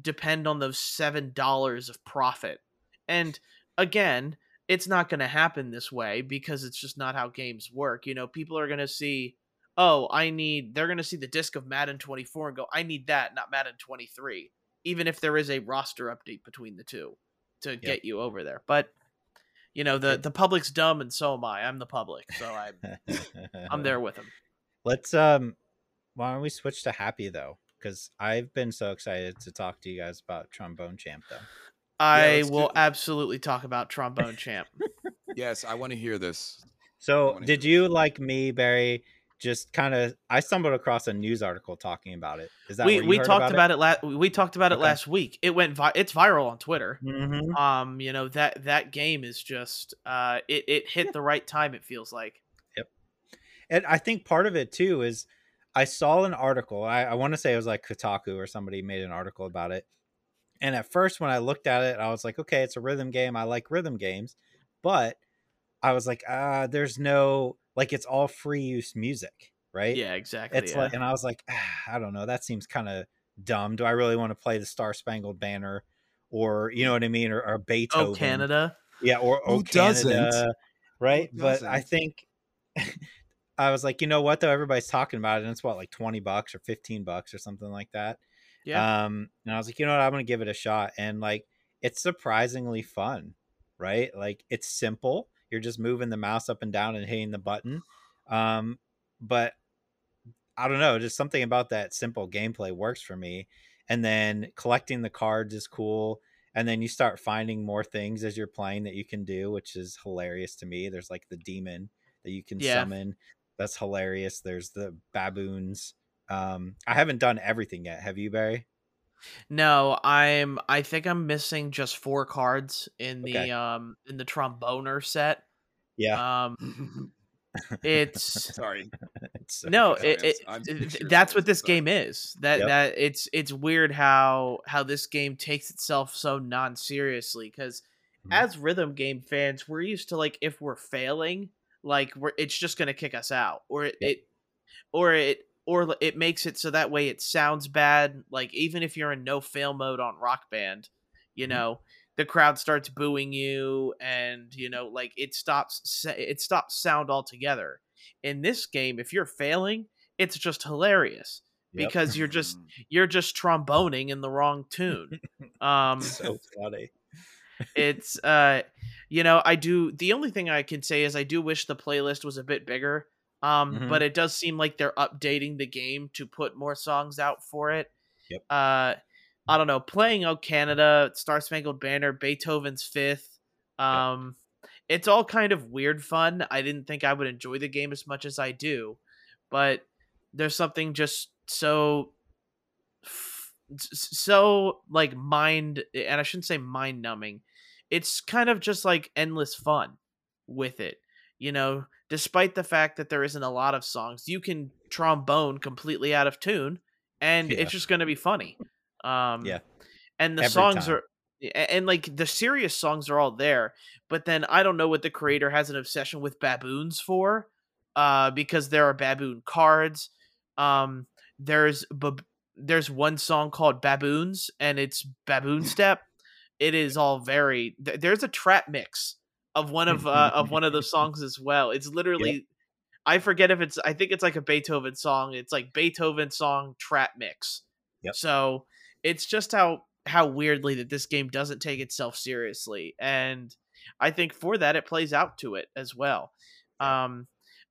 depend on those seven dollars of profit. And again it's not going to happen this way because it's just not how games work you know? People are going to see oh i need they're going to see the disc of madden 24 and go i need that not madden 23 even if there is a roster update between the two to get you over there. But you know the the public's dumb and so am i. I'm the public so i'm i'm there with them Let's um why don't we switch to happy though? Because I've been so excited to talk to you guys about trombone champ though. i let's will it. absolutely talk about trombone champ Yes, I want to hear this. So did hear you like me, Barry? Just kind of, I stumbled across a news article talking about it. Is that we you we heard talked about, about it, last we talked about it last week it went vi- it's viral on twitter it? Mhm. um you know that that game is just uh it, it hit the right time it feels like Yep, And I think part of it too is I saw an article. I, I want to say it was like Kotaku or somebody made an article about it. And at first, when I looked at it, I was like, okay, it's a rhythm game. I like rhythm games. But I was like, ah, there's no, like, it's all free use music, right? yeah exactly It's yeah. like, and I was like, ah, I don't know. That seems kind of dumb. Do I really want to play the Star Spangled Banner or, you know what I mean? Or, or Beethoven? oh canada Yeah, or Who oh Canada, doesn't? right? Who But I doesn't? think I was like, you know what though? Everybody's talking about it, and it's what like twenty bucks or fifteen bucks or something like that. yeah Um, and I was like, you know what? I'm gonna give it a shot, and like, it's surprisingly fun, right? Like, it's simple. You're just moving the mouse up and down and hitting the button. Um, but I don't know, just something about that simple gameplay works for me. And then collecting the cards is cool. And then you start finding more things as you're playing that you can do, which is hilarious to me. There's like the demon that you can Yeah. summon. That's hilarious. There's the baboons. Um, I haven't done everything yet. Have you, Barry? no i'm i think i'm missing just four cards in the Okay. um in the tromboner set Yeah. um it's Sorry. It's so no. Sorry, it, I'm it, s- I'm it- serious that's what this, this sorry. game is that Yep. that it's it's weird how how this game takes itself so non-seriously because Mhm. as rhythm game fans we're used to like if we're failing like we're it's just gonna kick us out or it, Yep. it or it or it makes it so that way it sounds bad like even if you're in no fail mode on rock band you Mhm. know the crowd starts booing you and you know like it stops it stops sound altogether in this game if you're failing it's just hilarious Yep. because you're just you're just tromboning in the wrong tune um so funny. It's uh you know i do the only thing i can say is i do wish the playlist was a bit bigger um Mhm. but it does seem like they're updating the game to put more songs out for it Yep. uh i don't know playing oh canada star spangled banner beethoven's fifth um it's all kind of weird fun i didn't think i would enjoy the game as much as i do but there's something just so so like mind and i shouldn't say mind numbing it's kind of just like endless fun with it you know despite the fact that there isn't a lot of songs you can trombone completely out of tune and Yeah. it's just going to be funny um Yeah. and the Every songs time. are and like the serious songs are all there but then i don't know what the creator has an obsession with baboons for uh, because there are baboon cards. Um, there's bab- there's one song called Baboons, and it's Baboon Step. It is all very. th- There's a trap mix of one of uh, of one of those songs as well. It's literally. I forget if it's. I think it's like a Beethoven song. It's like Beethoven song trap mix. Yep. So it's just how how weirdly that this game doesn't take itself seriously, and I think for that it plays out to it as well. Um,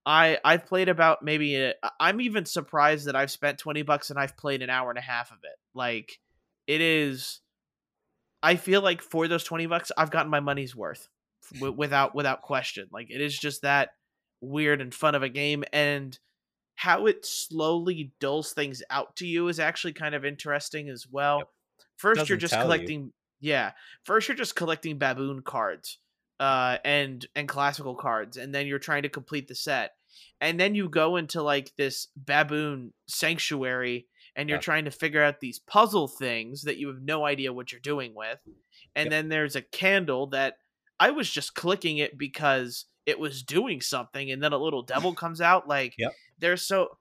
I I've played about maybe i I'm even surprised that I've spent twenty bucks and I've played an hour and a half of it. Like it is. I feel like for those twenty bucks, I've gotten my money's worth w- without without question. Like it is just that weird and fun of a game, and how it slowly dulls things out to you is actually kind of interesting as well. Yep. First, you're just tell you. collecting. Yeah, first you're just collecting baboon cards, uh, and and classical cards, and then you're trying to complete the set, and then you go into like this baboon sanctuary, and you're Yeah. trying to figure out these puzzle things that you have no idea what you're doing with, and Yep. then there's a candle that I was just clicking it because it was doing something, and then a little devil comes out. Like Yep. there's so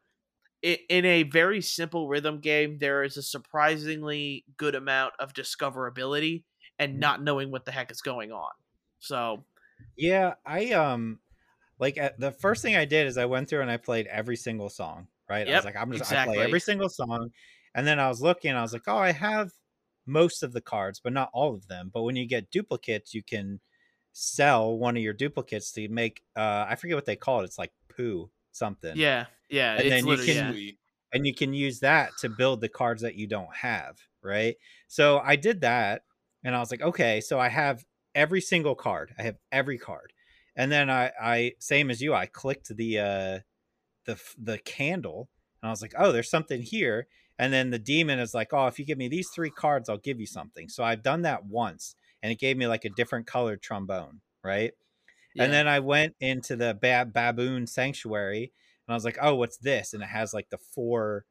in a very simple rhythm game, there is a surprisingly good amount of discoverability and Mhm. not knowing what the heck is going on. So Yeah, I um like the first thing I did is I went through and I played every single song, right? I was like, I'm just I play every single song. And then I was looking, I was like, oh, I have most of the cards, but not all of them. But when you get duplicates, you can sell one of your duplicates to make uh I forget what they call it. It's like poo something. yeah, yeah, And it's then you can- yeah. And you can use that to build the cards that you don't have, right? So I did that and I was like, okay, so I have every single card. I have every card. And then I I same as you, I clicked the uh the the candle and I was like, "Oh, there's something here." And then the demon is like, "Oh, if you give me these 3 cards, I'll give you something." So I've done that once and it gave me like a different colored trombone, right? yeah. And then I went into the ba- baboon sanctuary and I was like, oh, what's this? And it has like the four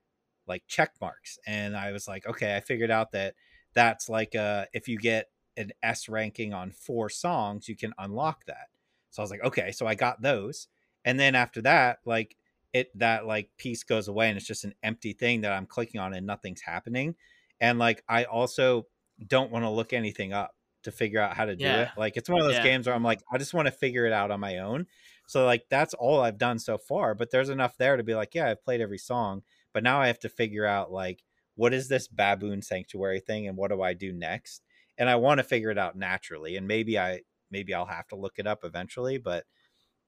like check marks. And I was like, okay, I figured out that that's like uh if you get an S ranking on four songs, you can unlock that. So I was like, okay, so I got those. And then after that, like it that like piece goes away and it's just an empty thing that I'm clicking on and nothing's happening. And like I also don't want to look anything up to figure out how to do Yeah. it. Like it's one of those Yeah. games where I'm like, I just want to figure it out on my own. So like that's all I've done so far. But there's enough there to be like, yeah, I've played every song, but now I have to figure out like what is this baboon sanctuary thing and what do I do next? And I want to figure it out naturally. And maybe I maybe I'll have to look it up eventually, but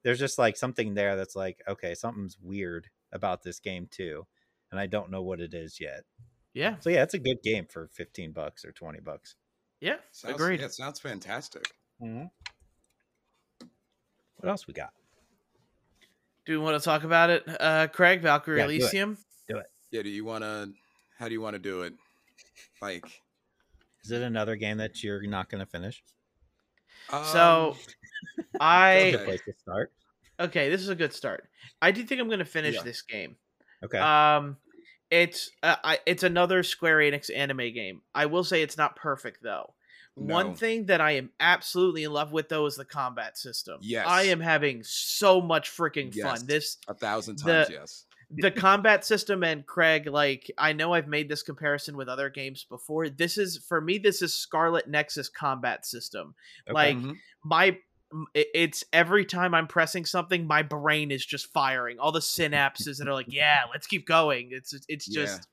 there's just like something there that's like, okay, something's weird about this game too. And I don't know what it is yet. yeah, So yeah, it's a good game for 15 bucks or 20 bucks. yeah, Sounds, agreed. Yeah, it sounds fantastic. What else we got? Do we want to talk about it, uh, Craig Valkyrie Yeah, do it. Elysium? Yeah, do you want to? How do you want to do it? Like, Is it another game that you're not going to finish? So, um, I Good Okay. place to start. okay, this is a good start. I do think I'm going to finish Yeah. this game. Okay. Um, it's uh, I, it's another Square Enix anime game. I will say it's not perfect though. One thing that I am absolutely in love with though is the combat system. Yes. I am having so much freaking Yes. fun. This a thousand the- times, yes. the combat system and Craig, like I know I've made this comparison with other games before. This is for me. This is Scarlet Nexus combat system. Okay. Like Mhm. my, m- it- it's every time I'm pressing something, my brain is just firing. All the synapses that are like, yeah, let's keep going. It's it's Yeah. just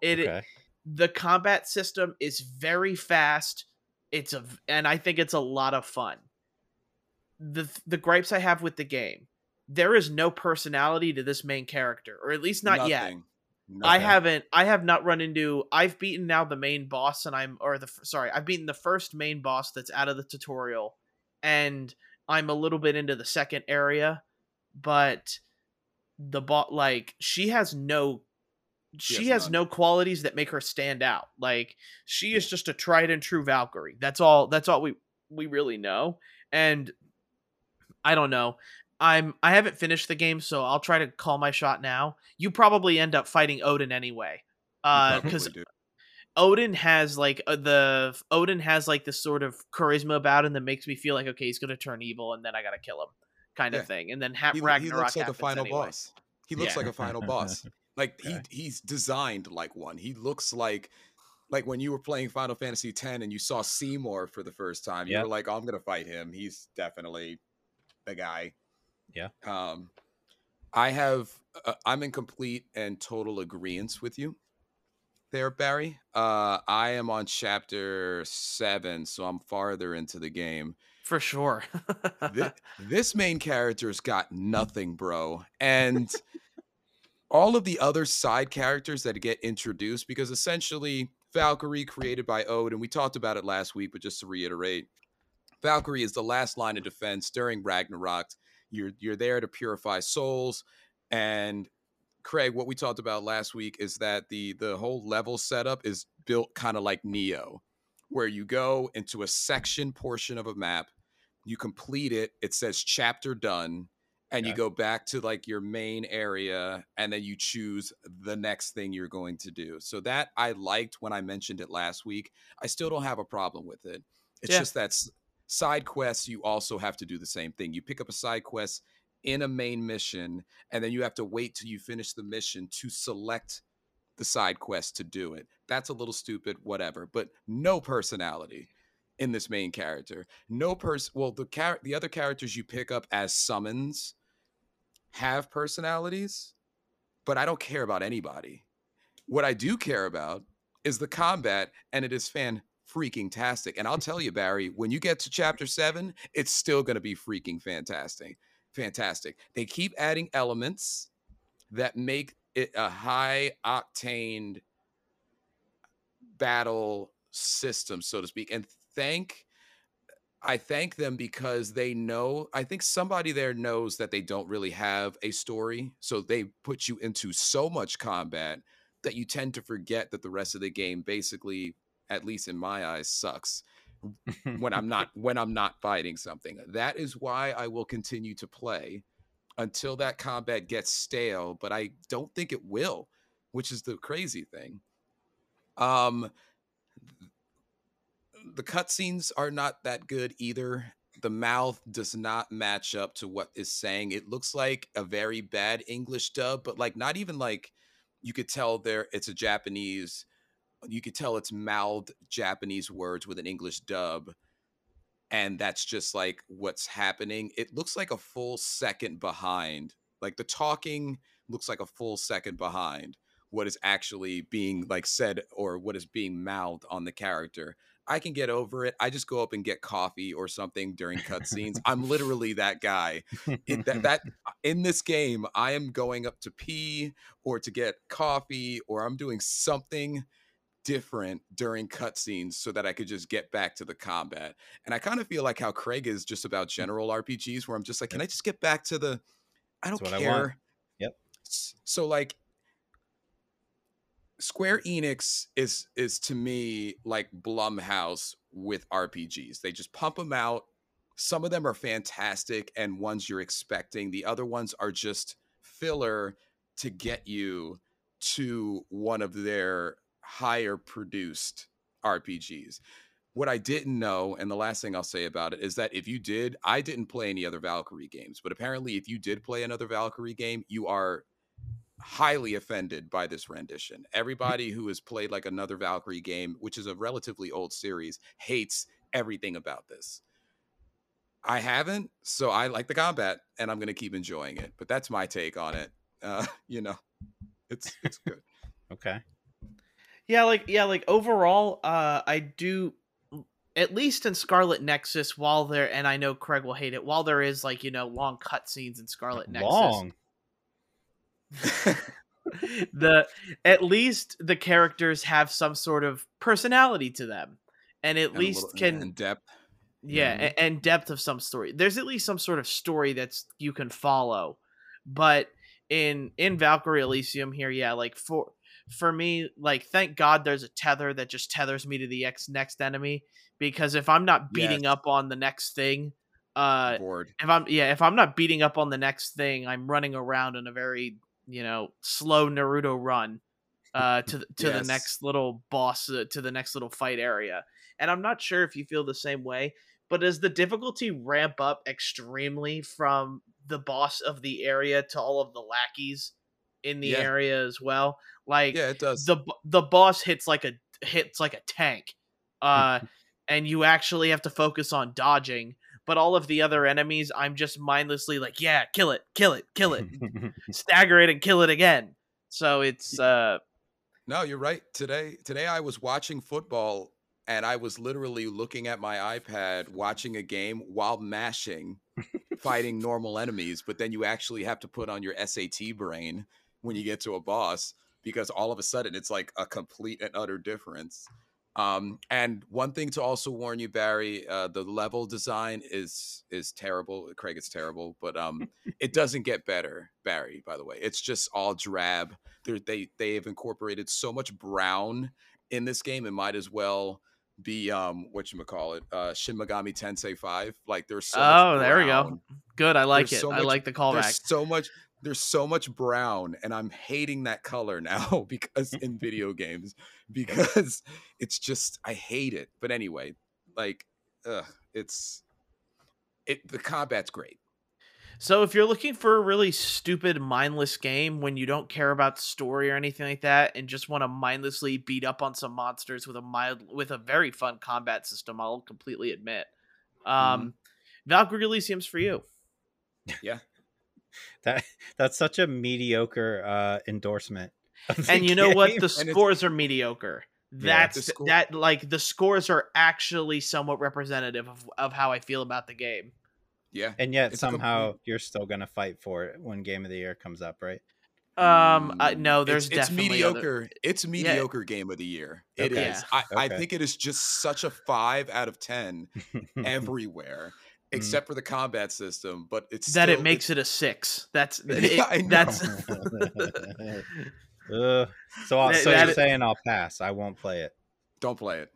it. okay. The combat system is very fast. It's a and I think it's a lot of fun. The the gripes I have with the game, there is no personality to this main character, or at least not yet. Nothing. I haven't I have not run into I've beaten now the main boss and I'm or the sorry, I've beaten the first main boss that's out of the tutorial and I'm a little bit into the second area, but the bot like she has no she, has has no qualities that make her stand out. Like she is just a tried and true Valkyrie. That's all that's all we we really know. And I don't know. I'm I haven't finished the game, so I'll try to call my shot now. You probably end up fighting Odin anyway. Uh cuz. Odin has like uh, the Odin has like this sort of charisma about him that makes me feel like okay, he's going to turn evil and then I got to kill him. kind Yeah. of thing, and then ha- He, Ragnarok he looks like a final anyway. boss. He looks Yeah. like a final boss. Like Okay. he he's designed like one. He looks like like when you were playing Final Fantasy X and you saw Seymour for the first time, you Yep. were like, oh, "I'm gonna fight him. He's definitely the guy." Yeah. Um, I have uh, I'm in complete and total agreement with you there, Barry. Uh, I am on chapter seven, so I'm farther into the game. for sure. Thi- this main character's got nothing, bro. And all of the other side characters that get introduced, because essentially Valkyrie created by Odin, and we talked about it last week, but just to reiterate, Valkyrie is the last line of defense during Ragnarok. You're you're there to purify souls. And Craig, what we talked about last week is that the the whole level setup is built kind of like Nioh, where you go into a section portion of a map, you complete it, it says chapter done, and you go back to like your main area, and then you choose the next thing you're going to do. So that I liked when I mentioned it last week. I still don't have a problem with it. It's Yeah. just that side quests, you also have to do the same thing. You pick up a side quest in a main mission, and then you have to wait till you finish the mission to select the side quest to do it. That's a little stupid, whatever, but no personality in this main character. No person, well, the char- the other characters you pick up as summons have personalities, but I don't care about anybody. What I do care about is the combat, and it is fan freaking tastic. And I'll tell you, Barry, when you get to chapter seven, it's still going to be freaking fantastic. Fantastic. They keep adding elements that make it a high octane battle system, so to speak. And thank I thank them because they know I think somebody there knows that they don't really have a story. So they put you into so much combat that you tend to forget that the rest of the game basically, at least in my eyes, sucks when I'm not when I'm not fighting something. That is why I will continue to play until that combat gets stale, but I don't think it will, which is the crazy thing. Um the cutscenes are not that good either. The mouth does not match up to what is saying. It looks like a very bad English dub, but like not even like you could tell there it's a Japanese you could tell it's mouthed Japanese words with an English dub. And that's just like what's happening. It looks like a full second behind. Like the talking looks like a full second behind what is actually being like said or what is being mouthed on the character. I can get over it. I just go up and get coffee or something during cutscenes. I'm literally that guy. It, that, that uh, in this game, I am going up to pee or to get coffee or I'm doing something different during cutscenes so that I could just get back to the combat. And I kind of feel like how Craig is just about mm. general RPGs, where I'm just like, can I just get back to the? I don't That's what I care. Yep. So like, Square Enix is is to me like Blumhouse with RPGs. They just pump them out. Some of them are fantastic and ones you're expecting. The other ones are just filler to get you to one of their higher produced RPGs. What I didn't know, and the last thing I'll say about it is that if you did, I didn't play any other Valkyrie games, but apparently, if you did play another Valkyrie game, you are highly offended by this rendition. Everybody who has played like another Valkyrie game, which is a relatively old series, hates everything about this. I haven't, so I like the combat, and I'm going to keep enjoying it. But that's my take on it. Uh, you know, it's it's good. okay. Yeah, like yeah, like overall, uh I do at least in Scarlet Nexus while there and I know Craig will hate it, while there is like, you know, long cutscenes in Scarlet Nexus. Long. the at least the characters have some sort of personality to them. And at And least little- can and depth. yeah, Mhm. and depth of some story. There's at least some sort of story that's you can follow. But in in Valkyrie Elysium here, yeah, like for for me, like thank God there's a tether that just tethers me to the ex next enemy because if I'm not beating Yes. up on the next thing, uh board. if I'm yeah, if I'm not beating up on the next thing, I'm running around in a very, you know, slow Naruto run uh to the, to the next little boss uh, to the next little fight area. And I'm not sure if you feel the same way, but does the difficulty ramp up extremely from the boss of the area to all of the lackeys in the Yeah. area as well? Like Yeah, it does. the the boss hits like a hits like a tank, uh, and you actually have to focus on dodging. But all of the other enemies, I'm just mindlessly like, yeah, kill it, kill it, kill it, stagger it, and kill it again. So it's uh, No, you're right. Today, today I was watching football and I was literally looking at my iPad watching a game while mashing, fighting normal enemies. But then you actually have to put on your SAT brain when you get to a boss because all of a sudden it's like a complete and utter difference. Um, and one thing to also warn you, Barry, uh, the level design is is terrible. Craig, it's terrible, but um, it doesn't get better, Barry. By the way, it's just all drab they're, they they have incorporated so much brown in this game it might as well be um what you call it uh Shin Megami Tensei 5 like there's so much oh, there we go. Good, I like There's it. so I much- like the callback. there's so much there's so much brown and I'm hating that color now because in video games because it's just I hate it but anyway like uh it's it the combat's great So if you're looking for a really stupid, mindless game when you don't care about story or anything like that, and just want to mindlessly beat up on some monsters with a mild, with a very fun combat system, I'll completely admit. Um, Valkyrie Elysium's for you. that that's such a mediocre uh, endorsement. And you know what? The And scores are mediocre. That's the score- that like the scores are actually somewhat representative of, of how I feel about the game. yeah and yet it's a complete- somehow you're still gonna fight for it when Game of the Year comes up, right? Um, uh, no, there's it's, it's definitely other- mediocre. It's a mediocre game of the year. It is. Okay. Yeah. I, I think it is just such a five out of ten everywhere, except for the combat system. But it's that still, it makes it a six. That's Yeah, it- that's Uh, so I'll, so that you're is- saying I'll pass. I won't play it. Don't play it.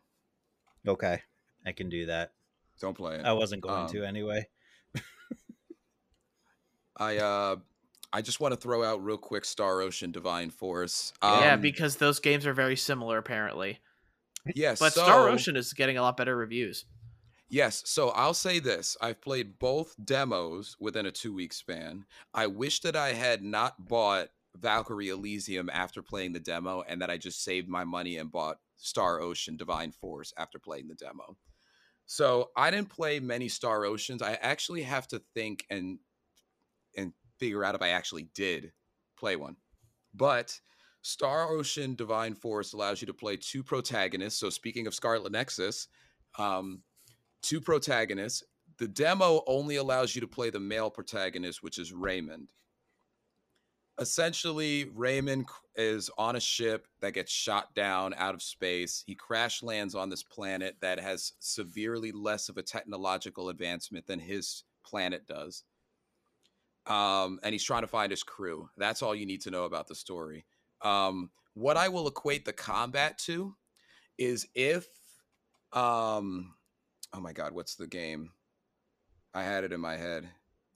Okay, I can do that. Don't play it. I wasn't going Um, to anyway. I uh, I just want to throw out real quick Star Ocean Divine Force. yeah, Um, because those games are very similar apparently. yes, But so, Star Ocean is getting a lot better reviews. Yes, so I'll say this. I've played both demos within a two week span. I wish that I had not bought Valkyrie Elysium after playing the demo and that I just saved my money and bought Star Ocean Divine Force after playing the demo. So I didn't play many Star Oceans. I actually have to think and and figure out if I actually did play one. But Star Ocean Divine Force allows you to play two protagonists. So speaking of Scarlet Nexus, um, two protagonists. The demo only allows you to play the male protagonist, which is Raymond. Essentially, Raymond is on a ship that gets shot down out of space. He crash lands on this planet that has severely less of a technological advancement than his planet does. Um, and he's trying to find his crew. That's all you need to know about the story. Um, what I will equate the combat to is if um oh my god what's the game? I had it in my head.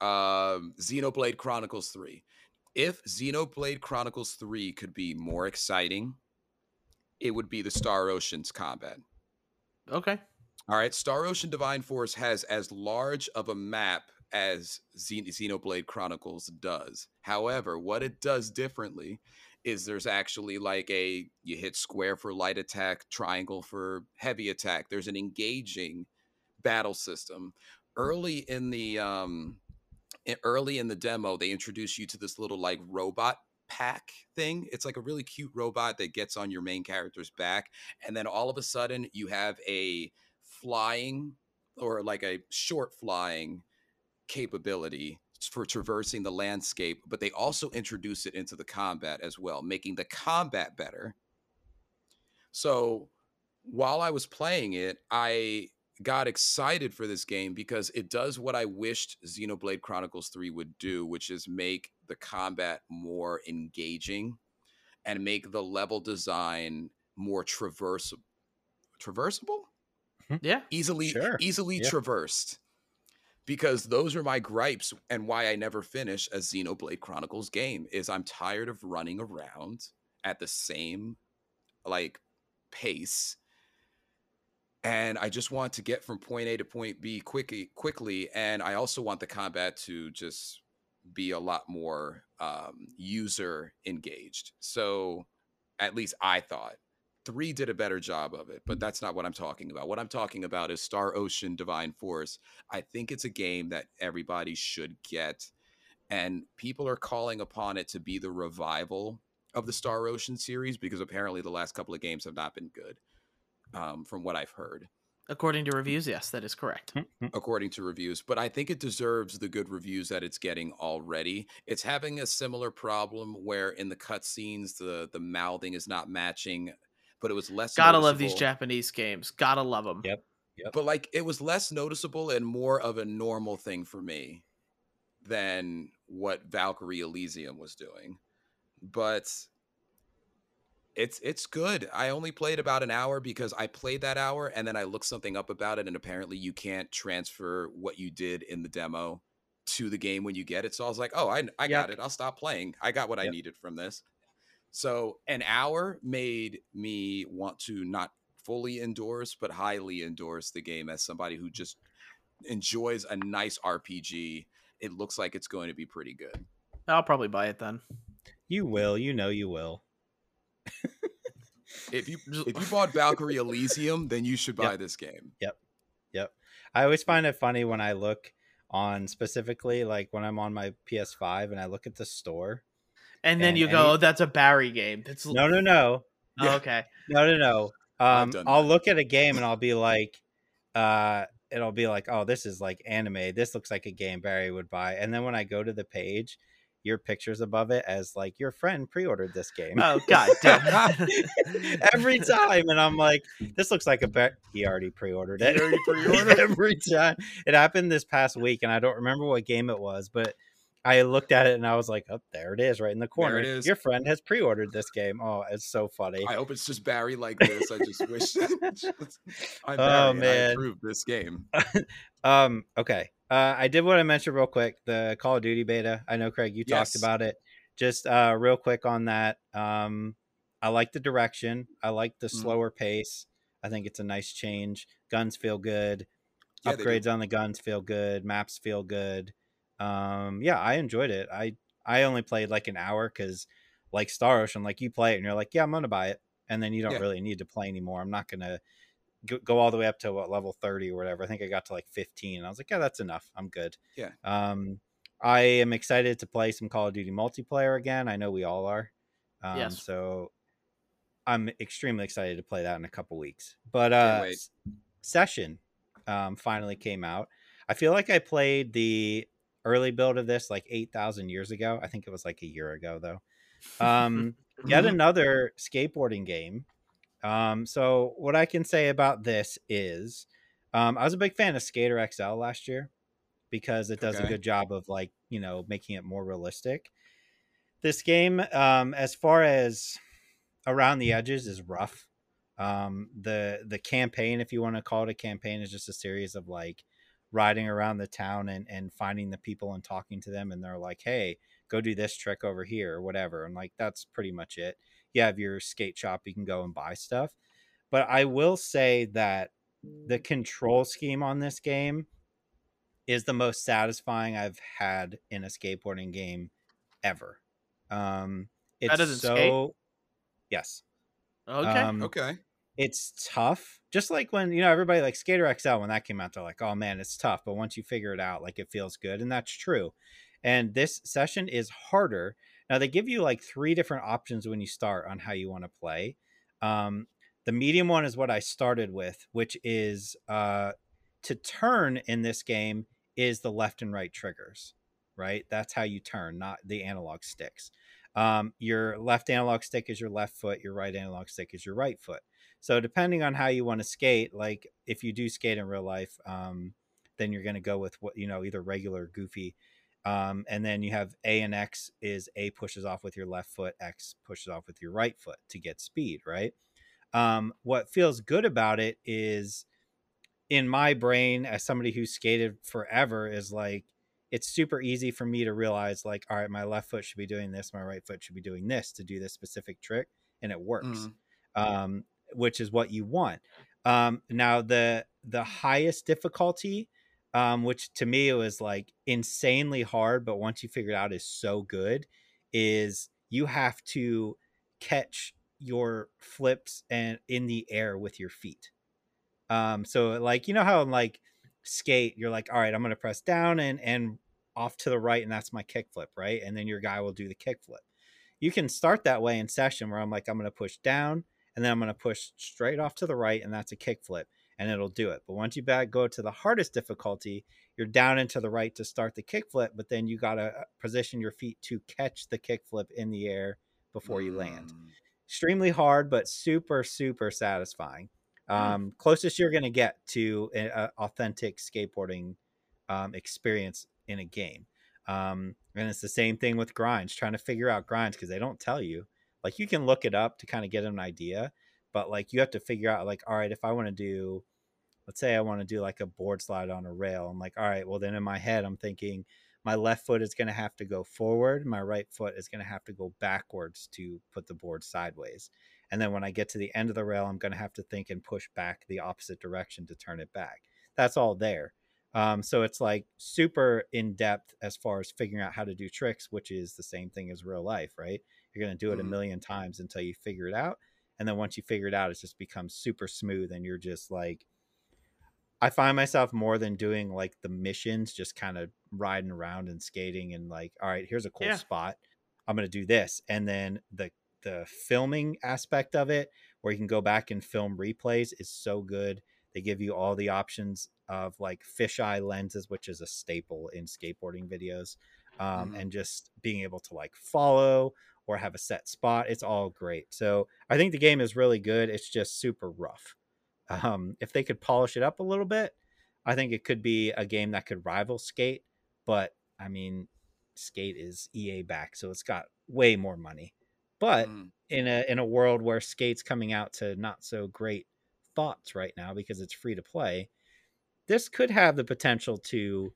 Um xenoblade chronicles 3 if xenoblade chronicles 3 could be more exciting it would be the star ocean's combat. Okay. all right star ocean divine force has as large of a map as Xen- xenoblade chronicles does. However what it does differently is there's actually like a you hit square for light attack, triangle for heavy attack. There's an engaging battle system. Early in the um early in the demo, they introduce you to this little like robot pack thing. It's like a really cute robot that gets on your main character's back and then all of a sudden you have a flying or like a short flying capability for traversing the landscape, but they also introduce it into the combat as well, making the combat better. So while I was playing it, I got excited for this game because it does what I wished Xenoblade Chronicles 3 would do, which is make the combat more engaging and make the level design more traversable. Traversable? Yeah. easily Sure. easily Yeah. traversed because those are my gripes and why I never finish a Xenoblade Chronicles game is I'm tired of running around at the same like pace and I just want to get from point A to point B quickly quickly and I also want the combat to just be a lot more um, user engaged. So at least I thought three did a better job of it, but that's not what I'm talking about. What I'm talking about is Star Ocean Divine Force. I think it's a game that everybody should get, and people are calling upon it to be the revival of the Star Ocean series because apparently the last couple of games have not been good, um, from what I've heard. According to mm. reviews, yes, that is correct. Mm, mm. according to reviews, but I think it deserves the good reviews that it's getting already. It's having a similar problem where in the cutscenes the the mouthing is not matching, but it was less. Gotta love these. Japanese games. Gotta love them. Yep. Yep. But like it was less noticeable and more of a normal thing for me than what Valkyrie Elysium was doing. But it's it's good. I only played about an hour because I played that hour and then I looked something up about it and apparently you can't transfer what you did in the demo to the game when you get it. So I was like, "Oh, I I got Yuck. it. I'll stop playing. I got what I needed from this." So, an hour made me want to not fully endorse but highly endorse the game as somebody who just enjoys a nice RPG. It looks like it's going to be pretty good. I'll probably buy it then. You will. You know you will. If you if you bought Valkyrie Elysium, then you should buy Yep. this game. Yep. Yep. I always find it funny when I look on specifically like when I'm on my PS5 and I look at the store. And then And you any- go, oh, "That's a Barry game." That's No, no, no. Oh, Yeah. okay. No, no, no. Um, I'll that. look at a game and I'll be like, uh, it'll be like, oh, this is like anime. This looks like a game Barry would buy. And then when I go to the page, your pictures above it as like your friend pre-ordered this game Oh god damn. every time, and I'm like, this looks like a bet he already pre-ordered it. already pre-ordered? every time. It happened this past week, and I don't remember what game it was, but. I looked at it and I was like, "Oh, there it is, right in the corner. Your friend has pre-ordered this game. Oh, it's so funny. I hope it's just Barry like this. I just wish. I'm Barry, Oh, and I man. approve this game. Um, okay. Uh, I did want to mention real quick the Call of Duty beta. I know Craig, you talked about it. Just uh, real quick on that. Um, I like the direction. I like the Mhm. slower pace. I think it's a nice change. Guns feel good. Yeah. Upgrades on the guns feel good. Maps feel good. Um, yeah, I enjoyed it. I I only played like an hour because, like Star Ocean, like you play it and you're like, yeah, I'm gonna buy it, and then you don't Yeah. really need to play anymore. I'm not gonna go, go all the way up to what level 30 or whatever. I think I got to like 15. and I was like, yeah, that's enough. I'm good. Yeah. Um, I am excited to play some Call of Duty multiplayer again. I know we all are. Um, Yes. So I'm extremely excited to play that in a couple weeks. But uh, Session um, finally came out. I feel like I played the early build of this like 8,000 years ago. I think it was like a year ago though. Um, yet another skateboarding game. Um, so what I can say about this is, um, I was a big fan of Skater XL last year because it does a good job of like you know making it more realistic. This game, um, as far as around the edges, is rough. Um, the the campaign, if you want to call it a campaign, is just a series of like riding around the town and and finding the people and talking to them, and they're like, hey, go do this trick over here or whatever, and like that's pretty much it. You have your skate shop you can go and buy stuff. But i will say that the control scheme on this game is the most satisfying i've had in a skateboarding game ever. Um it's Better than so Skate? yes. Okay. um, Okay. it's tough. Just like when you know everybody like skater xl when that came out they're like oh man it's tough. But once you figure it out like it feels good and that's true and this session is harder. Now they give you like three different options when you start on how you want to play. Um, the medium one is what i started with which is uh, to turn in this game is the left and right triggers right? That's how you turn not the analog sticks. Um, your left analog stick is your left foot your right analog stick is your right foot. So depending on how you want to skate, like if you do skate in real life, um, then you're going to go with what you know, either regular goofy. Um, and then you have A and X is A pushes off with your left foot, X pushes off with your right foot to get speed, right? Um, what feels good about it is in my brain, as somebody who's skated forever, is like it's super easy for me to realize, like, all right, my left foot should be doing this, my right foot should be doing this to do this specific trick, and it works Mhm. um, which is what you want. Um, now the the highest difficulty, um, which to me was like insanely hard, but once you figure it out is so good, is you have to catch your flips and in the air with your feet. Um, so like you know how in like skate, you're like, all right, I'm gonna press down and and off to the right, and that's my kick flip, right? And then your guy will do the kick flip. You can start that way in session where I'm like, I'm gonna push down and then I'm gonna push straight off to the right, and that's a kick flip, and it'll do it. But once you back go to the hardest difficulty, you're down and to the right to start the kick flip, but then you gotta uh, position your feet to catch the kick flip in the air before you land. Mm. Extremely hard, but super, super satisfying. Um, Closest you're going to get to an authentic skateboarding um, experience in a game. Um, and it's the same thing with grinds, trying to figure out grinds because they don't tell you. Like you can look it up to kind of get an idea, but like you have to figure out, like, all right, if I want to do, let's say I want to do like a board slide on a rail, I'm like, all right, well, then in my head, I'm thinking, my left foot is going to have to go forward my right foot is going to have to go backwards to put the board sideways and then when i get to the end of the rail i'm going to have to think and push back the opposite direction to turn it back. That's all there. Um, so it's like super in depth as far as figuring out how to do tricks which is the same thing as real life right? You're going to do it Mhm. a million times until you figure it out and then once you figure it out it just becomes super smooth and you're just like I find myself more than doing like the missions, just kind of riding around and skating and like, all right, here's a cool Yeah. spot. I'm gonna do this. And then the the filming aspect of it, where you can go back and film replays, is so good. They give you all the options of like fisheye lenses, which is a staple in skateboarding videos, um, Mhm. and just being able to like follow or have a set spot. It's all great. So I think the game is really good. It's just super rough. Um, if they could polish it up a little bit, I think it could be a game that could rival Skate. But I mean, Skate is EA back, so it's got way more money. But Mm. in a in a world where Skate's coming out to not so great thoughts right now because it's free to play, this could have the potential to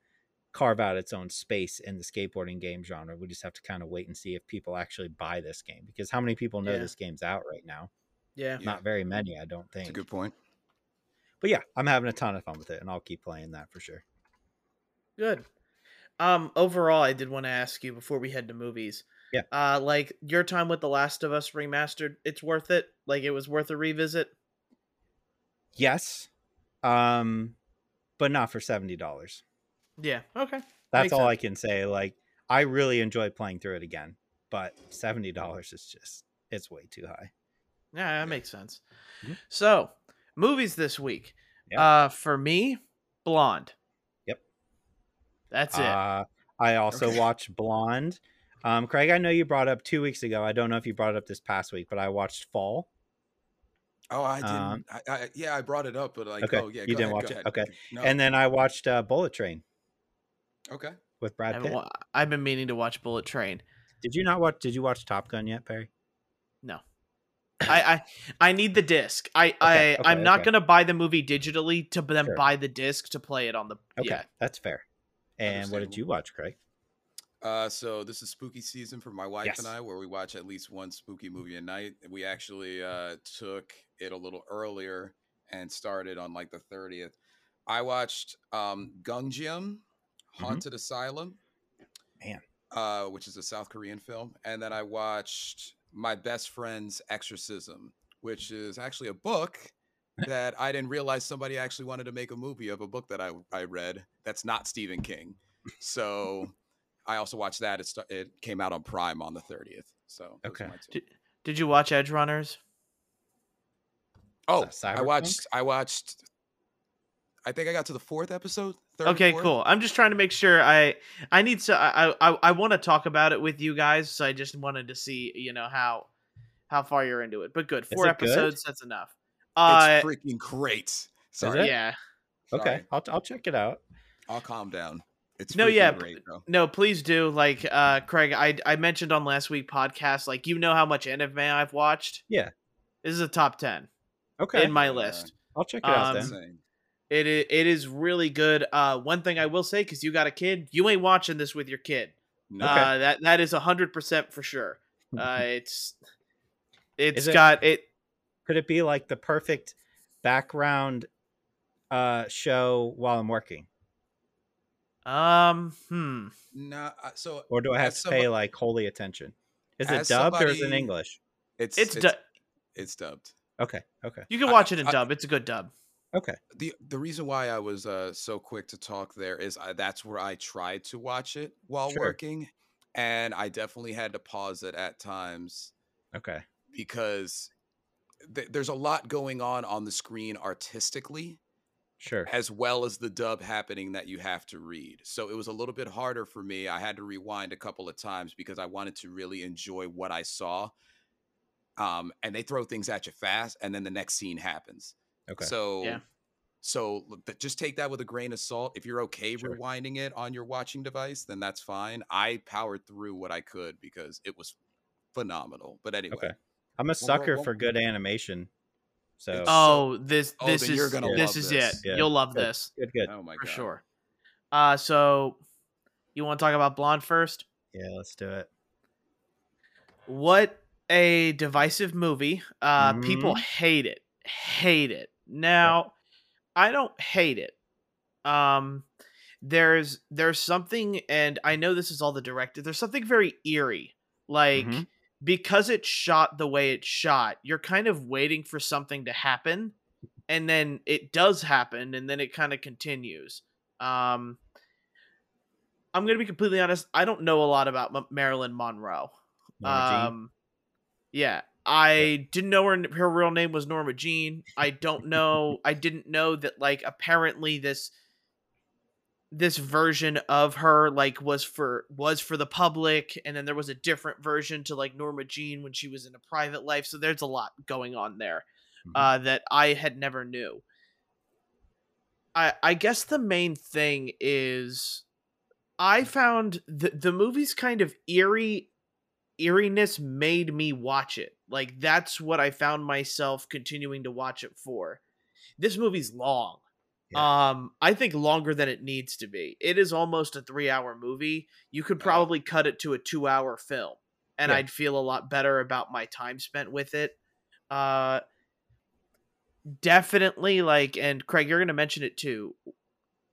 carve out its own space in the skateboarding game genre. We just have to kind of wait and see if people actually buy this game because how many people know Yeah. this game's out right now? Yeah. Yeah. Not very many, I don't That's a think. good point. But yeah, I'm having a ton of fun with it and I'll keep playing that for sure. Good. Um, overall, I did want to ask you before we head to movies. Yeah. Uh, like your time with The Last of Us remastered, it's worth it. Like it was worth a revisit. Yes. Um but not for $70. Yeah. Okay. That's Makes all sense. I can say. Like I really enjoy playing through it again, but $70 is just it's way too high. Yeah, that makes sense. Mhm. So, movies this week. Yeah. Uh, for me, Blonde. Yep. That's it. Uh, I also Okay. watched Blonde. Um, Craig, I know you brought up two weeks ago. I don't know if you brought it up this past week, but I watched Fall. Oh, I didn't. Um, I, I, yeah, I brought it up, but like, Okay, oh yeah, you didn't ahead, watch it? Okay. No. And then I watched uh, Bullet Train okay. with Brad Pitt. wa- I've been meaning to watch Bullet Train. Did you not watch? Did you watch Top Gun yet, Perry? No. I, I I need the disc. I I okay, I'm not okay. gonna buy the movie digitally to then Sure. buy the disc to play it on the. Okay, Yeah. that's fair. And what did you watch, Craig? Uh, so this is spooky season for my wife Yes. and I, where we watch at least one spooky movie a night. We actually uh, took it a little earlier and started on like the thirtieth. I watched um, Gonjiam, Haunted Asylum, Mm-hmm. Man. uh, which is a South Korean film, and then I watched My Best Friend's Exorcism, which is actually a book that I didn't realize somebody actually wanted to make a movie of a book that I I read that's not Stephen King. So I also watched that. It sta- it came out on Prime on the thirtieth. So those are Okay. my two. Did, did you watch Edgerunners? Oh, I watched. I watched. I think I got to the fourth episode. Third Okay, cool. I'm just trying to make sure I I need to I I I want to talk about it with you guys, so I just wanted to see you know how how far you're into it. But good, four it good? episodes. That's enough. Uh, It's freaking great. Sorry. it? yeah. Okay, I'll I'll check it out. I'll calm down. It's No, freaking yeah, great, bro. No, please do. Like, uh, Craig, I I mentioned on last week podcast, like you know how much anime I've watched. Yeah. This is a top ten Okay, in my Yeah. list. I'll check it out um, then. Insane. It is, it is really good. Uh, one thing I will say, because you got a kid, you ain't watching this with your kid. No. Uh, that that is hundred percent for sure. Uh, it's it's Is it- got it. Could it be like the perfect background uh show while I'm working? Um, hmm. Nah, uh, so Or do I have As to pay like holy attention? Is it As dubbed or is it in English? it's It's, it's, du- it's dubbed. Okay, okay, you can I- watch it in I- dub. It's a good dub. Okay. the The reason why I was uh, so quick to talk there is I, that's where I tried to watch it while Sure. working, and I definitely had to pause it at times Okay. because th- there's a lot going on on the screen artistically Sure. as well as the dub happening that you have to read. So it was a little bit harder for me. I had to rewind a couple of times because I wanted to really enjoy what I saw. Um, and they throw things at you fast, and then the next scene happens. Okay. So, Yeah. so look, th- just take that with a grain of salt. If you're okay Sure. rewinding it on your watching device, then that's fine. I powered through what I could because it was phenomenal. But anyway, Okay. I'm a we're- sucker we're- for good animation. So It's- Oh, this Oh, this then is you're gonna this love is this. it. Yeah. You'll love Good. this good, good. oh my for god, for sure. Uh, so you want to talk about Blonde first? Yeah, let's do it. What a divisive movie. Uh, people Mhm. hate it. Hate it. Now, I don't hate it. Um, there's there's something, and I know this is all the director. There's something very eerie, like Mhm. because it's shot the way it's shot. You're kind of waiting for something to happen, and then it does happen, and then it kind of continues. Um, I'm gonna be completely honest. I don't know a lot about M- Marilyn Monroe. Um, yeah, I didn't know her her real name was Norma Jean. I don't know. I didn't know that like apparently this this version of her like was for was for the public and then there was a different version to like Norma Jean when she was in a private life. So there's a lot going on there Mhm. uh that I had never knew. I I guess the main thing is I found the the movie's kind of eerie eeriness made me watch it. Like that's what I found myself continuing to watch it for. This movie's long. Um I think longer than it needs to be. It is almost a 3-hour movie. You could Oh. probably cut it to a 2-hour film and Yeah. I'd feel a lot better about my time spent with it. Uh definitely like and Craig you're going to mention it too.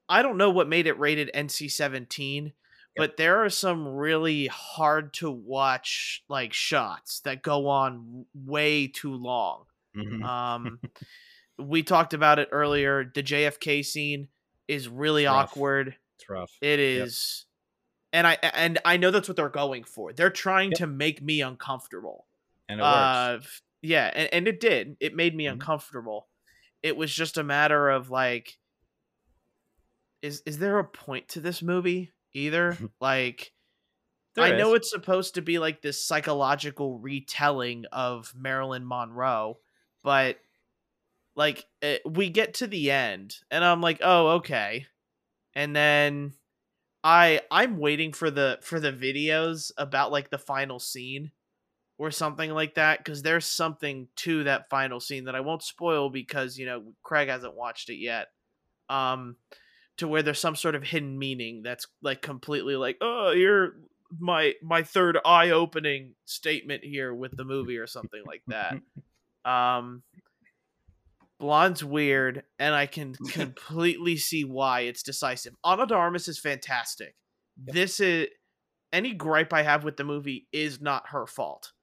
I don't know what made it rated NC-17 but there are some really hard to watch like shots that go on way too long. Mhm. Um, we talked about it earlier. The JFK scene is really It's rough. awkward. it's rough. It is, and I and I know that's what they're going for. They're trying Yep. to make me uncomfortable. And it works. Uh, f- yeah, and, and it did. It made me Mhm. uncomfortable. It was just a matter of like, is is there a point to this movie either? like, There I know it's supposed to be like this psychological retelling of Marilyn Monroe, but like it, we get to the end and I'm like, "Oh, okay." And then I I'm waiting for the for the videos about like the final scene or something like that cuz there's something to that final scene that I won't spoil because, you know, Craig hasn't watched it yet. Um to where there's some sort of hidden meaning that's like completely like, "Oh, you're my my third eye-opening statement here with the movie or something like that." Um Blonde's weird, and I can completely see why it's decisive. Ana de Armas is fantastic. This is any gripe I have with the movie is not her fault.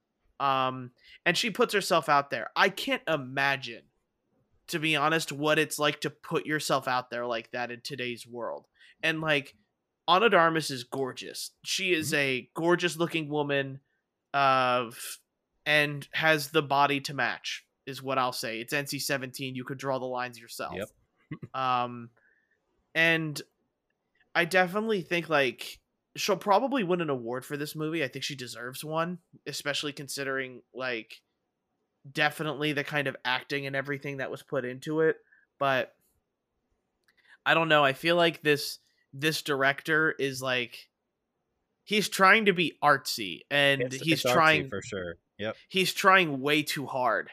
Um, and she puts herself out there. I can't imagine, to be honest, what it's like to put yourself out there like that in today's world. And like, de is gorgeous. She is a gorgeous looking woman, of and has the body to match is what I'll say. It's NC seventeen. You could draw the lines yourself. Yep. um, and I definitely think like she'll probably win an award for this movie. I think she deserves one, especially considering like definitely the kind of acting and everything that was put into it. But I don't know. I feel like this this director is like he's trying to be artsy and It's- he's it's artsy trying for sure. Yep. he's trying way too hard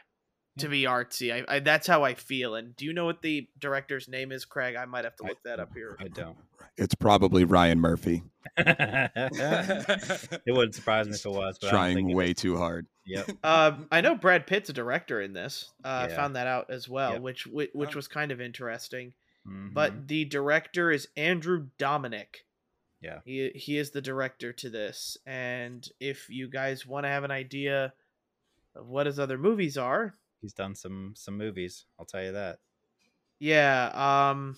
to be artsy. I, I that's how I feel. And do you know what the director's name is, Craig? I might have to I- look that up here. I don't. It's probably Ryan Murphy. it wouldn't surprise me if it was. But I don't think Trying way too hard. Yep. Um, I know Brad Pitt's a director in this. Uh, Yeah. Found that out as well, Yep. which which, which Oh. was kind of interesting. Mhm. But the director is Andrew Dominik. Yeah. He he is the director to this, and if you guys want to have an idea of what his other movies are, he's done some some movies. I'll tell you that. yeah. Um,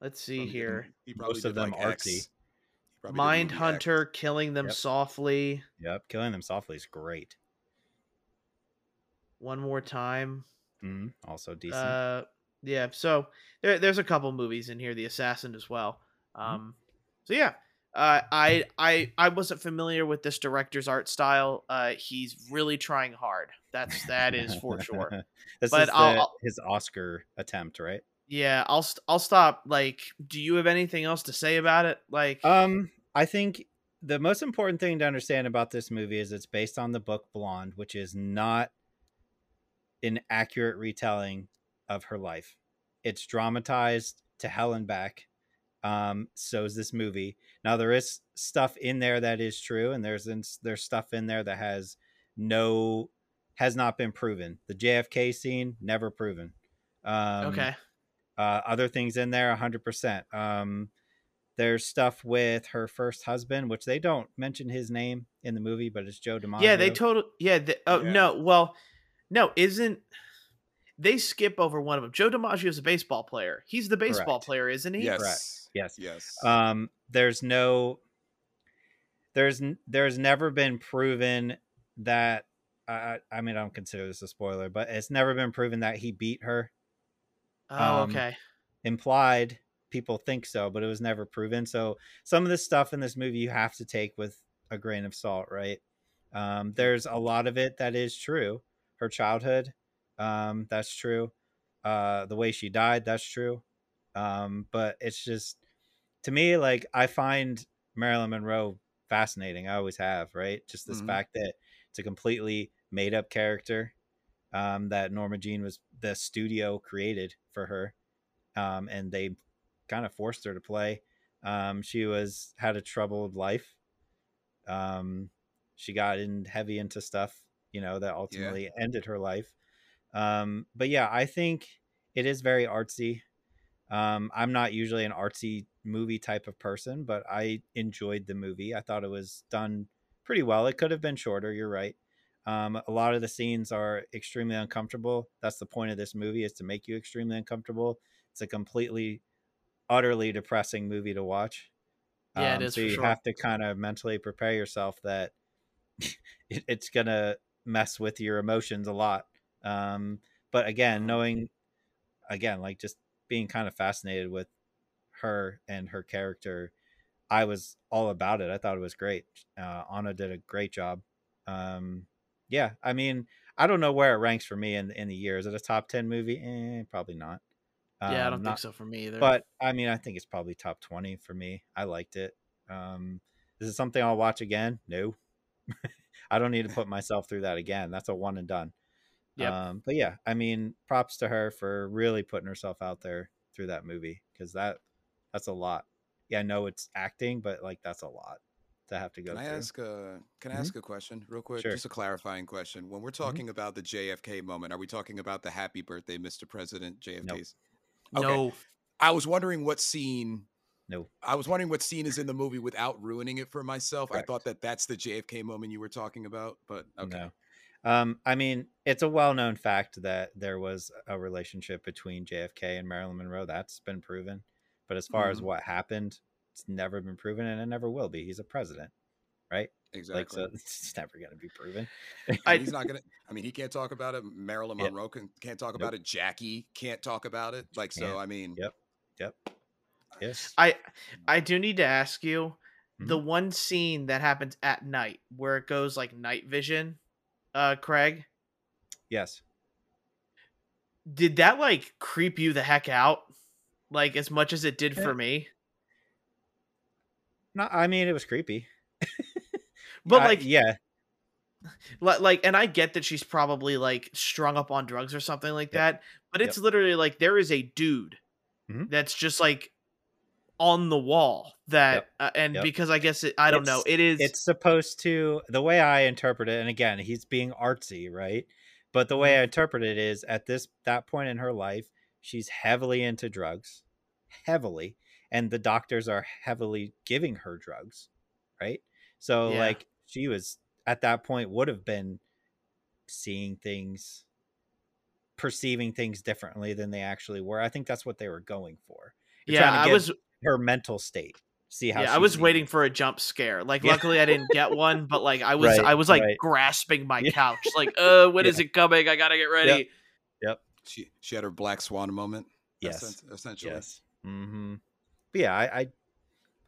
let's see Probably here. he Most of them like, artsy. X. He probably did the Mind Hunter, X. killing them Yep. softly. Yep. Killing them softly is great. One more time. hmm Also decent. Uh, yeah. So there, there's a couple movies in here. The Assassin as well. Mm-hmm. Um, so yeah. Uh, I I I wasn't familiar with this director's art style. Uh, he's really trying hard. That's that is for sure. this But is the, I'll- I'll- his Oscar attempt, right? Yeah, I'll I'll stop. Like, do you have anything else to say about it? Like, Um, I think the most important thing to understand about this movie is it's based on the book Blonde, which is not an accurate retelling of her life. It's dramatized to hell and back. Um, so is this movie. Now there is stuff in there that is true, and there's there's stuff in there that has no has not been proven. The JFK scene never proven. Um, okay, uh, other things in there 100% um, there's stuff with her first husband which they don't mention his name in the movie but it's joe DiMaggio. yeah, they told. Yeah, they, oh Yeah. no, well, no, isn't they skip over one of them? Joe DiMaggio is a baseball player. He's the baseball Correct. player, isn't he? Yes. yes Yes. um, there's no there's there's never been proven that I, I mean i don't consider this a spoiler but it's never been proven that he beat her. Oh, Um, okay. implied people think so but it was never proven. So some of the stuff in this movie you have to take with a grain of salt right? Um, there's a lot of it that is true. Her childhood um, that's true. Uh, the way she died that's true. Um, but it's just to me like i find marilyn monroe fascinating i always have right just this Mhm. fact that it's a completely made up character um, that norma jean was the studio created for her um, and they kind of forced her to play. Um, she was had a troubled life. Um, she got in heavy into stuff, you know, that ultimately ended her life. Um, but yeah, I think it is very artsy. Um, I'm not usually an artsy movie type of person, but I enjoyed the movie. I thought it was done pretty well. It could have been shorter. You're right. Um, a lot of the scenes are extremely uncomfortable. That's the point of this movie is to make you extremely uncomfortable. It's a completely, utterly depressing movie to watch. Yeah, it is So for you sure. have to kind of mentally prepare yourself that it, it's gonna mess with your emotions a lot. Um, but again, Mhm. knowing, again, like just being kind of fascinated with her and her character, I was all about it. I thought it was great. Uh, Ana did a great job. Um, yeah, I mean, I don't know where it ranks for me in in the year. Is it a top ten movie? Eh, probably not. yeah, I Um, don't not- think so for me either. But I mean, I think it's probably top twenty for me. I liked it. Um, is it something I'll watch again? No. I don't need to put myself through that again. That's a one and done. Yep. Um, but yeah, I mean, props to her for really putting herself out there through that movie because that that's a lot. Yeah, I know it's acting, but like that's a lot to have to go Can I through. ask a Can I Mhm. ask a question real quick? Sure. Just a clarifying question. When we're talking about the JFK moment, are we talking about the Happy Birthday, Mr. President JFK's? okay. no, I was wondering what scene. No. I was wondering what scene is in the movie without ruining it for myself. Correct. I thought that that's the JFK moment you were talking about, but okay. No. Um, I mean, it's a well-known fact that there was a relationship between JFK and Marilyn Monroe. That's been proven. But as far as Mhm. what happened, it's never been proven, and it never will be. He's a president, right? Exactly. Like, so it's never going to be proven. I I- he's not gonna. I mean, he can't talk about it. Marilyn Yeah. Monroe can, can't talk about it. Jackie can't talk about it. Like so. Can't. I mean, Yep. Yep. Yes. I I do need to ask you Mm-hmm. the one scene that happens at night where it goes like night vision. Uh, Craig, Yes. did that like creep you the heck out? Like as much as it did Yeah. for me. No, I mean, it was creepy. But like yeah, Li- like and i get that she's probably like strung up on drugs or something like Yep. that but it's literally like there is a dude Mhm. that's just like on the wall that Yep. uh, and Yep. because i guess it, i don't know it is it's supposed to the way i interpret it and again he's being artsy right but the way i interpret it is at this that point in her life she's heavily into drugs heavily and the doctors are heavily giving her drugs right? So Yeah. like she was at that point would have been seeing things perceiving things differently than they actually were. I think that's what they were going for. You're yeah to i was her mental state see how yeah i was waiting for a jump scare. Like Yeah. luckily i didn't get one but like i was Right, i was like right. grasping my couch like uh when is it coming? I gotta get ready She she had her black swan moment. yes essentially. Yes. Mm-hmm. But yeah, I, I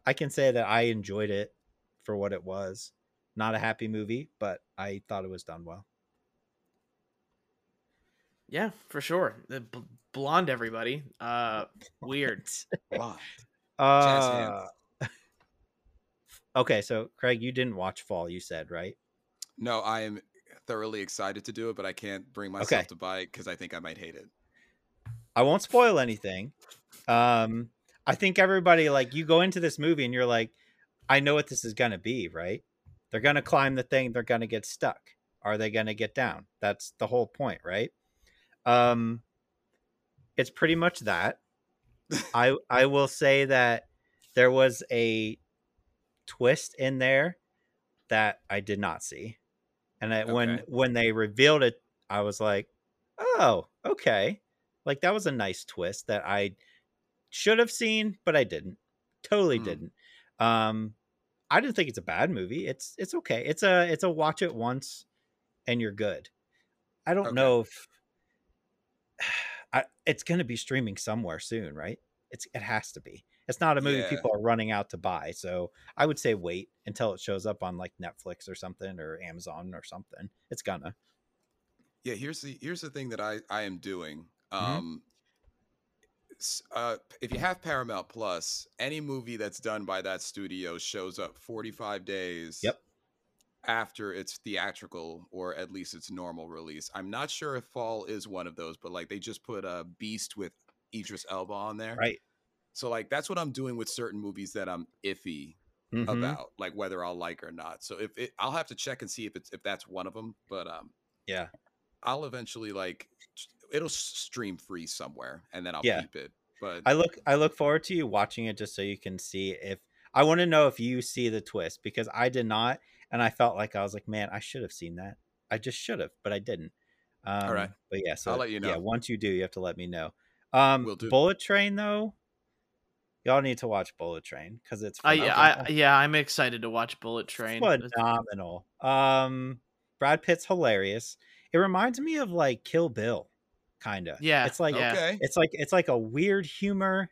I can say that I enjoyed it for what it was. Not a happy movie, but I thought it was done well. yeah for sure the bl- blonde everybody uh weird Blonde. Uh, okay, so Craig, you didn't watch Fall, you said, right? No, I am thoroughly excited to do it, but I can't bring myself Okay. to buy it because I think I might hate it. I won't spoil anything. Um, I think everybody like you go into this movie and you're like, I know what this is gonna be, right? They're gonna climb the thing, they're gonna get stuck. Are they gonna get down? That's the whole point, right? Um it's pretty much that. I I will say that there was a twist in there that I did not see. And I, when Okay. when they revealed it, I was like, "Oh, okay." Like that was a nice twist that I should have seen, but I didn't. Totally Hmm. didn't. Um I didn't think it's a bad movie. It's it's okay. It's a it's a watch it once and you're good. I don't Okay. know if I, it's going to be streaming somewhere soon, right? It's it has to be. It's not a movie Yeah. people are running out to buy, so I would say wait until it shows up on like Netflix or something or Amazon or something. It's gonna. Yeah, here's the here's the thing that I I am doing. Mhm. Um s- uh if you have Paramount Plus, any movie that's done by that studio shows up 45 days Yep. after its theatrical or at least its normal release. I'm not sure if Fall is one of those, but like they just put a Beast with Idris Elba on there. Right. So like that's what I'm doing with certain movies that I'm iffy Mhm. about, like whether I'll like or not. So if it, I'll have to check and see if it's if that's one of them, but um Yeah. I'll eventually like it'll stream free somewhere and then I'll Yeah. keep it. But I look I look forward to you watching it just so you can see if I want to know if you see the twist because I did not and I felt like I was like, man, I should have seen that. I just should have, but I didn't. Um, right. But yeah, so I'll let you know. Yeah, once you do, you have to let me know. Um. Bullet Train though, y'all need to watch Bullet Train because it's I, phenomenal. I yeah i'm excited to watch bullet train It's phenomenal. Um, Brad Pitt's hilarious. It reminds me of like Kill Bill, kind of. Yeah, it's like yeah. okay. it's like it's like a weird humor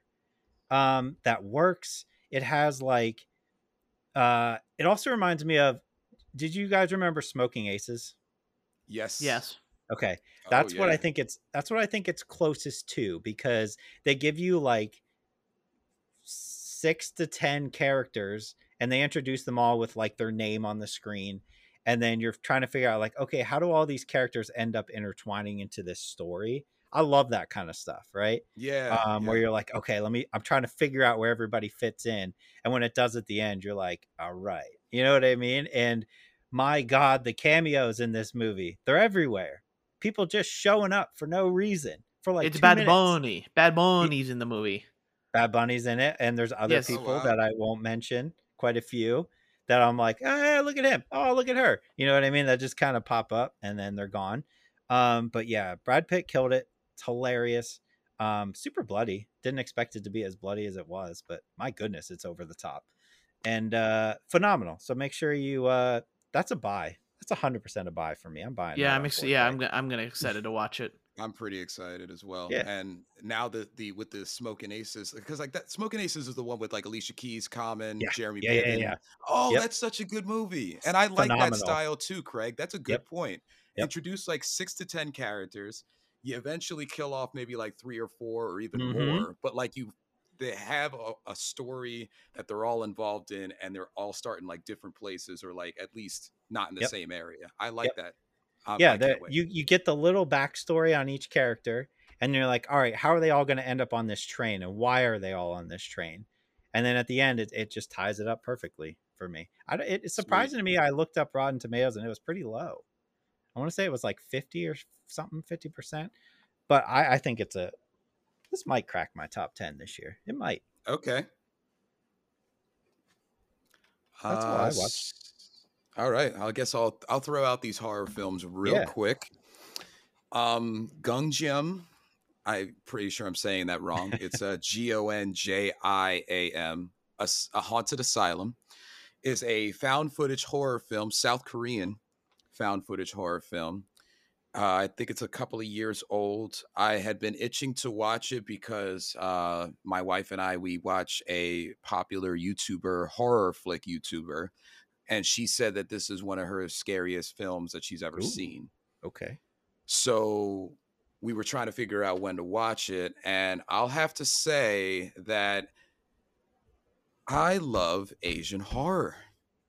um that works it has like uh it also reminds me of did you guys remember smoking aces Yes. yes okay Oh, that's what i think it's that's what i think it's closest to because they give you like six to ten characters and they introduce them all with like their name on the screen and then you're trying to figure out like okay how do all these characters end up intertwining into this story i love that kind of stuff right Yeah. um, yeah. where you're like, okay, let me. I'm trying to figure out where everybody fits in, and when it does at the end, you're like, all right, you know what I mean? And my God, the cameos in this movie, they're everywhere. People just showing up for no reason for like it's bad minutes. bunny bad bunny's in the movie Bad Bunny's in it, and there's other Yes. Oh, people wow. that I won't mention. Quite a few that I'm like, ah, look at him. Oh, look at her. You know what I mean? That just kind of pop up and then they're gone. Um, but yeah, Brad Pitt killed it. It's hilarious. Um, super bloody. Didn't expect it to be as bloody as it was, but my goodness, it's over the top and uh, phenomenal. So make sure you. Uh, that's a buy. That's a hundred percent a buy for me. I'm buying. yeah i'm ex- yeah i'm gonna i'm gonna excited to watch it I'm pretty excited as well. Yeah. And now the the with the Smoking Aces, because like that Smoking Aces is the one with like Alicia Keys, Common, Yeah. Jeremy Yeah, yeah, Piven. yeah. Oh, Yep. that's such a good movie. And I like Phenomenal. that style too, Craig. That's a good Yep. point. Yep. Introduce like six to ten characters. You eventually kill off maybe like three or four or even Mhm. more. But like you they have a, a story that they're all involved in and they're all starting like different places or like at least not in the same area. I like that. Yeah, the, you you get the little backstory on each character, and you're like, all right, how are they all going to end up on this train, and why are they all on this train? and then at the end, it, it just ties it up perfectly for me. I, it, it's surprising Sweet. to me. I looked up Rotten Tomatoes and it was pretty low. I want to say it was like 50 or something, 50%. But I, I think it's a, this might crack my top 10 this year. It might. Okay. That's uh, all I watched. All right. I guess I'll I'll throw out these horror films real yeah. quick. Um Gonjiam. I'm pretty sure I'm saying that wrong. It's a G O N J I A M, a haunted asylum is a found footage horror film, South Korean found footage horror film. Uh, I think it's a couple of years old. I had been itching to watch it because uh, my wife and I we watch a popular YouTuber horror flick YouTuber, and she said that this is one of her scariest films that she's ever Ooh, seen. Okay, so we were trying to figure out when to watch it, and I'll have to say that I love Asian horror.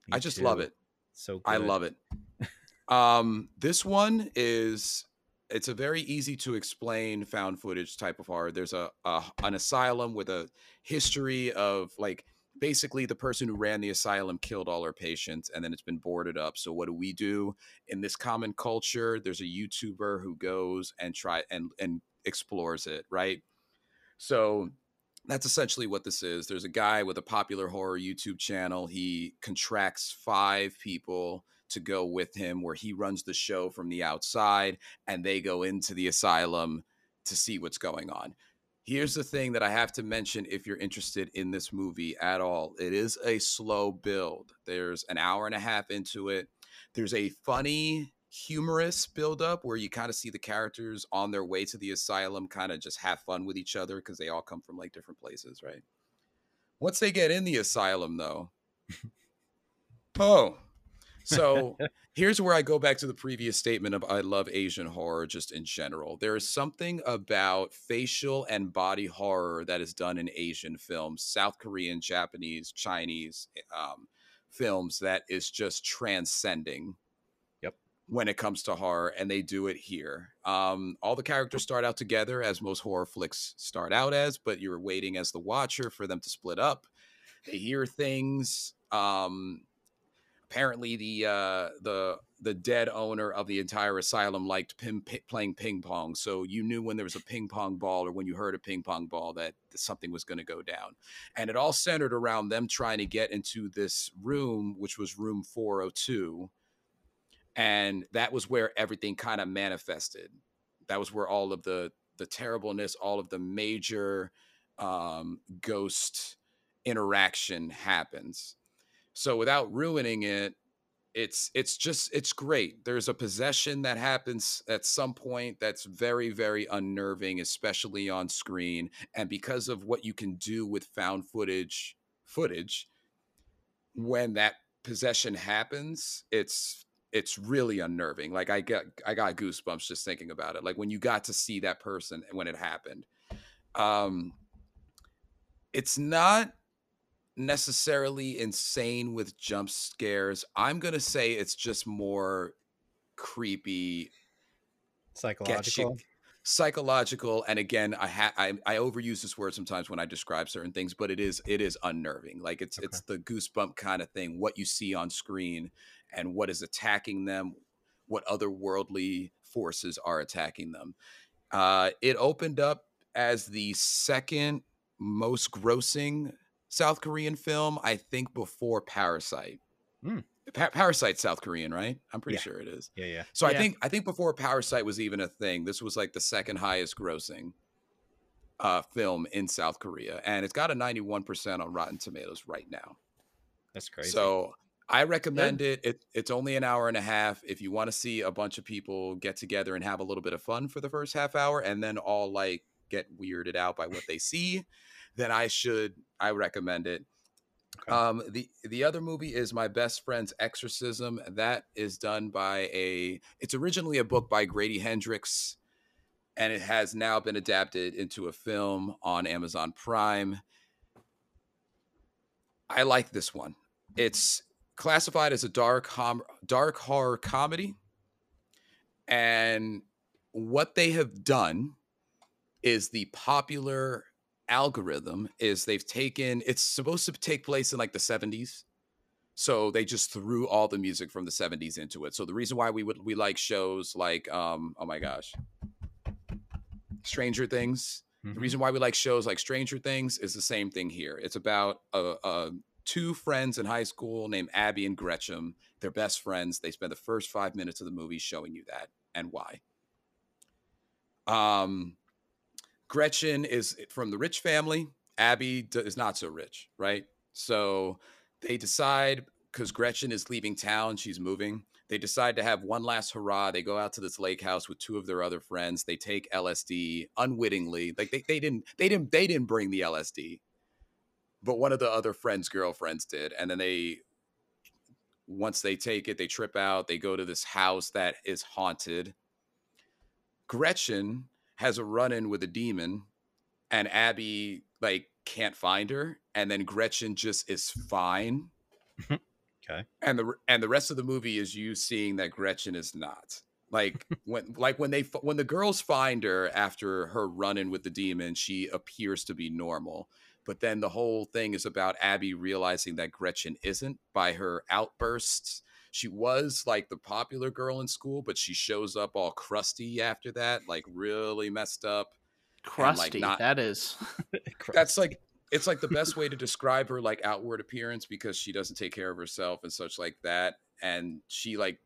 Me I just too. love it. So good. I love it. um, this one is it's a very easy to explain found footage type of horror. There's a, a an asylum with a history of like basically the person who ran the asylum killed all her patients and then it's been boarded up so what do we do in this common culture there's a youtuber who goes and try and and explores it right so that's essentially what this is. There's a guy with a popular horror YouTube channel. He contracts five people to go with him, where he runs the show from the outside and they go into the asylum to see what's going on. Here's the thing that I have to mention if you're interested in this movie at all it is a slow build. There's an hour and a half into it. There's a funny humorous build up where you kind of see the characters on their way to the asylum kind of just have fun with each other because they all come from like different places, right? Once they get in the asylum, though, oh, so here's where I go back to the previous statement of I love Asian horror just in general. There is something about facial and body horror that is done in Asian films, South Korean, Japanese, Chinese um, films that is just transcending when it comes to horror, and they do it here. Um, all the characters start out together, as most horror flicks start out as, but you're waiting as the watcher for them to split up. They hear things. Um, apparently, the uh, the the dead owner of the entire asylum liked p- playing ping pong, so you knew when there was a ping pong ball or when you heard a ping pong ball that something was going to go down. And it all centered around them trying to get into this room, which was room 402 and that was where everything kind of manifested. That was where all of the the terribleness all of the major um, ghost interaction happens so without ruining it it's it's just it's great there's a possession that happens at some point that's very very unnerving especially on screen and because of what you can do with found footage footage when that possession happens it's it's really unnerving. Like I got I got goosebumps just thinking about it. Like when you got to see that person when it happened. Um it's not necessarily insane with jump scares. I'm going to say it's just more creepy psychological psychological and again I, ha- I i overuse this word sometimes when i describe certain things but it is it is unnerving like it's okay. it's the goosebump kind of thing what you see on screen and what is attacking them, what otherworldly forces are attacking them. Uh, it opened up as the second most grossing South Korean film, I think, before Parasite. Mm. Pa- Parasite South Korean, right? I'm pretty yeah. sure it is. Yeah, yeah. So yeah. I think I think before Parasite was even a thing, this was like the second highest grossing uh, film in South Korea, and it's got a 91% on Rotten Tomatoes right now. That's crazy. So I recommend it. it. It's only an hour and a half. If you want to see a bunch of people get together and have a little bit of fun for the first half hour and then all like get weirded out by what they see, then I should I recommend it. Okay. Um, the the other movie is my best friend's exorcism. That is done by a. It's originally a book by Grady Hendrix, and it has now been adapted into a film on Amazon Prime. I like this one. It's classified as a dark hom- dark horror comedy. And what they have done is the popular algorithm is they've taken it's supposed to take place in like the 70s so they just threw all the music from the 70s into it. So the reason why we would we like shows like um oh my gosh. Stranger things. Mhm. the reason why we like shows like stranger things is the same thing here. It's about a, a two friends in high school named abby and gretchen. They're best friends. They spend the first five minutes of the movie showing you that and why. Um Gretchen is eh, from the rich family. Abby is not so rich, right? So they decide because Gretchen is leaving town, she's moving. They decide to have one last hurrah. They go out to this lake house with two of their other friends. They take LSD unwittingly. Like they, they didn't they didn't they didn't bring the LSD, but one of the other friends' girlfriends did. And then they once they take it, they trip out. They go to this house that is haunted. Gretchen has a run in with a demon and Abby like can't find her and then Gretchen just is fine. Mm-hmm. Okay. And the and the rest of the movie is you seeing that Gretchen is not. Like when like when they when the girls find her after her run in with the demon, she appears to be normal. But then the whole thing is about Abby realizing that Gretchen isn't by her outbursts. She was like the popular girl in school, but she shows up all crusty after that, like really messed up. Crusty. not- that is. That's like it's like the best way to describe her like outward appearance because she doesn't take care of herself and such like that. And she like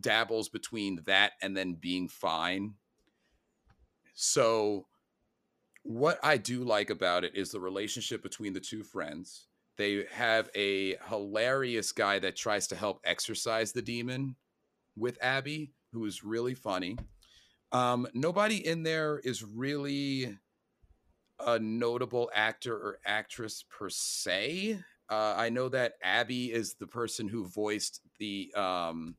dabbles between that and then being fine. So what I do like about it is the relationship between the two friends. They have a hilarious guy that tries to help exorcise the demon with Abby, who is really funny. Um, nobody in there is really a notable actor or actress per se. Uh, I know that Abby is the person who voiced the um,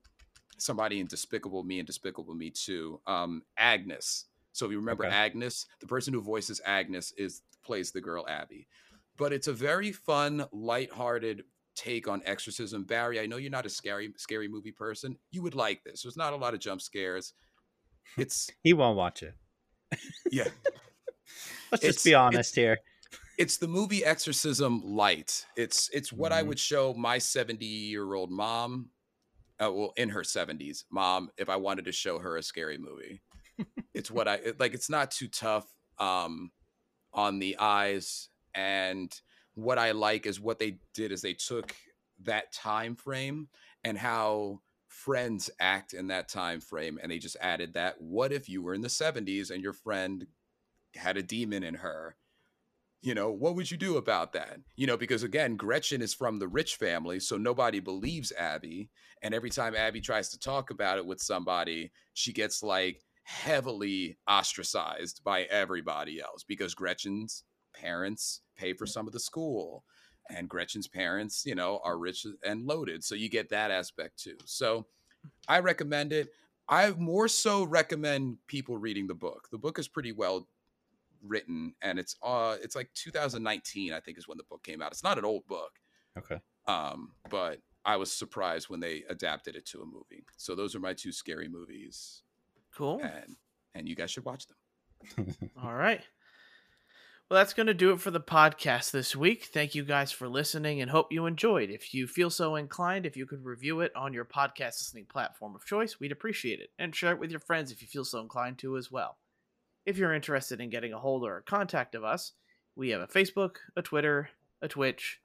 somebody in Despicable Me and Despicable Me 2, um, Agnes. So if you remember Okay. Agnes, the person who voices Agnes is plays the girl Abby. But it's a very fun, lighthearted take on exorcism. Barry, I know you're not a scary scary movie person. You would like this. There's not a lot of jump scares. It's He won't watch it. yeah, Let's It's- just be honest here. it's the movie Exorcism light. It's it's what I Mhm. would show my 70 year old mom, uh, well, in her 70s, mom, if I wanted to show her a scary movie. it's what I it- like. It's not too tough um, on the eyes, and what I like is what they did is they took that time frame and how friends act in that time frame, and they just added that. What if you were in the 70s and your friend had a demon in her? you know what would you do about that you know because again gretchen is from the rich family so nobody believes abby and every time abby tries to talk about it with somebody she gets like heavily ostracized by everybody else because gretchen's parents pay for some of the school and gretchen's parents you know are rich and loaded so you get that aspect too. So i recommend it. I more so recommend people reading the book. The book is pretty well written and it's uh it's like 2019 i think is when the book came out. It's not an old book Okay. um but i was surprised when they adapted it to a movie. So those are my two scary movies Cool. and and you guys should watch them. All right. Well, that's going to do it for the podcast this week. Thank you guys for listening and hope you enjoyed. If you feel so inclined, if you could review it on your podcast listening platform of choice, we'd appreciate it. And share it with your friends if you feel so inclined to as well. If you're interested in getting a hold or a contact of us, we have a Facebook, a Twitter, a Twitch,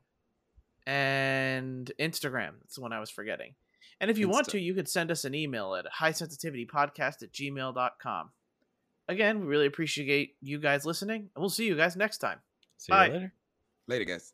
and Instagram. That's the one I was forgetting. And if you want to, you could send us an email at highsensitivitypodcast at gmail.com. Again, we really appreciate you guys listening, and we'll see you guys next time. See you later. later guys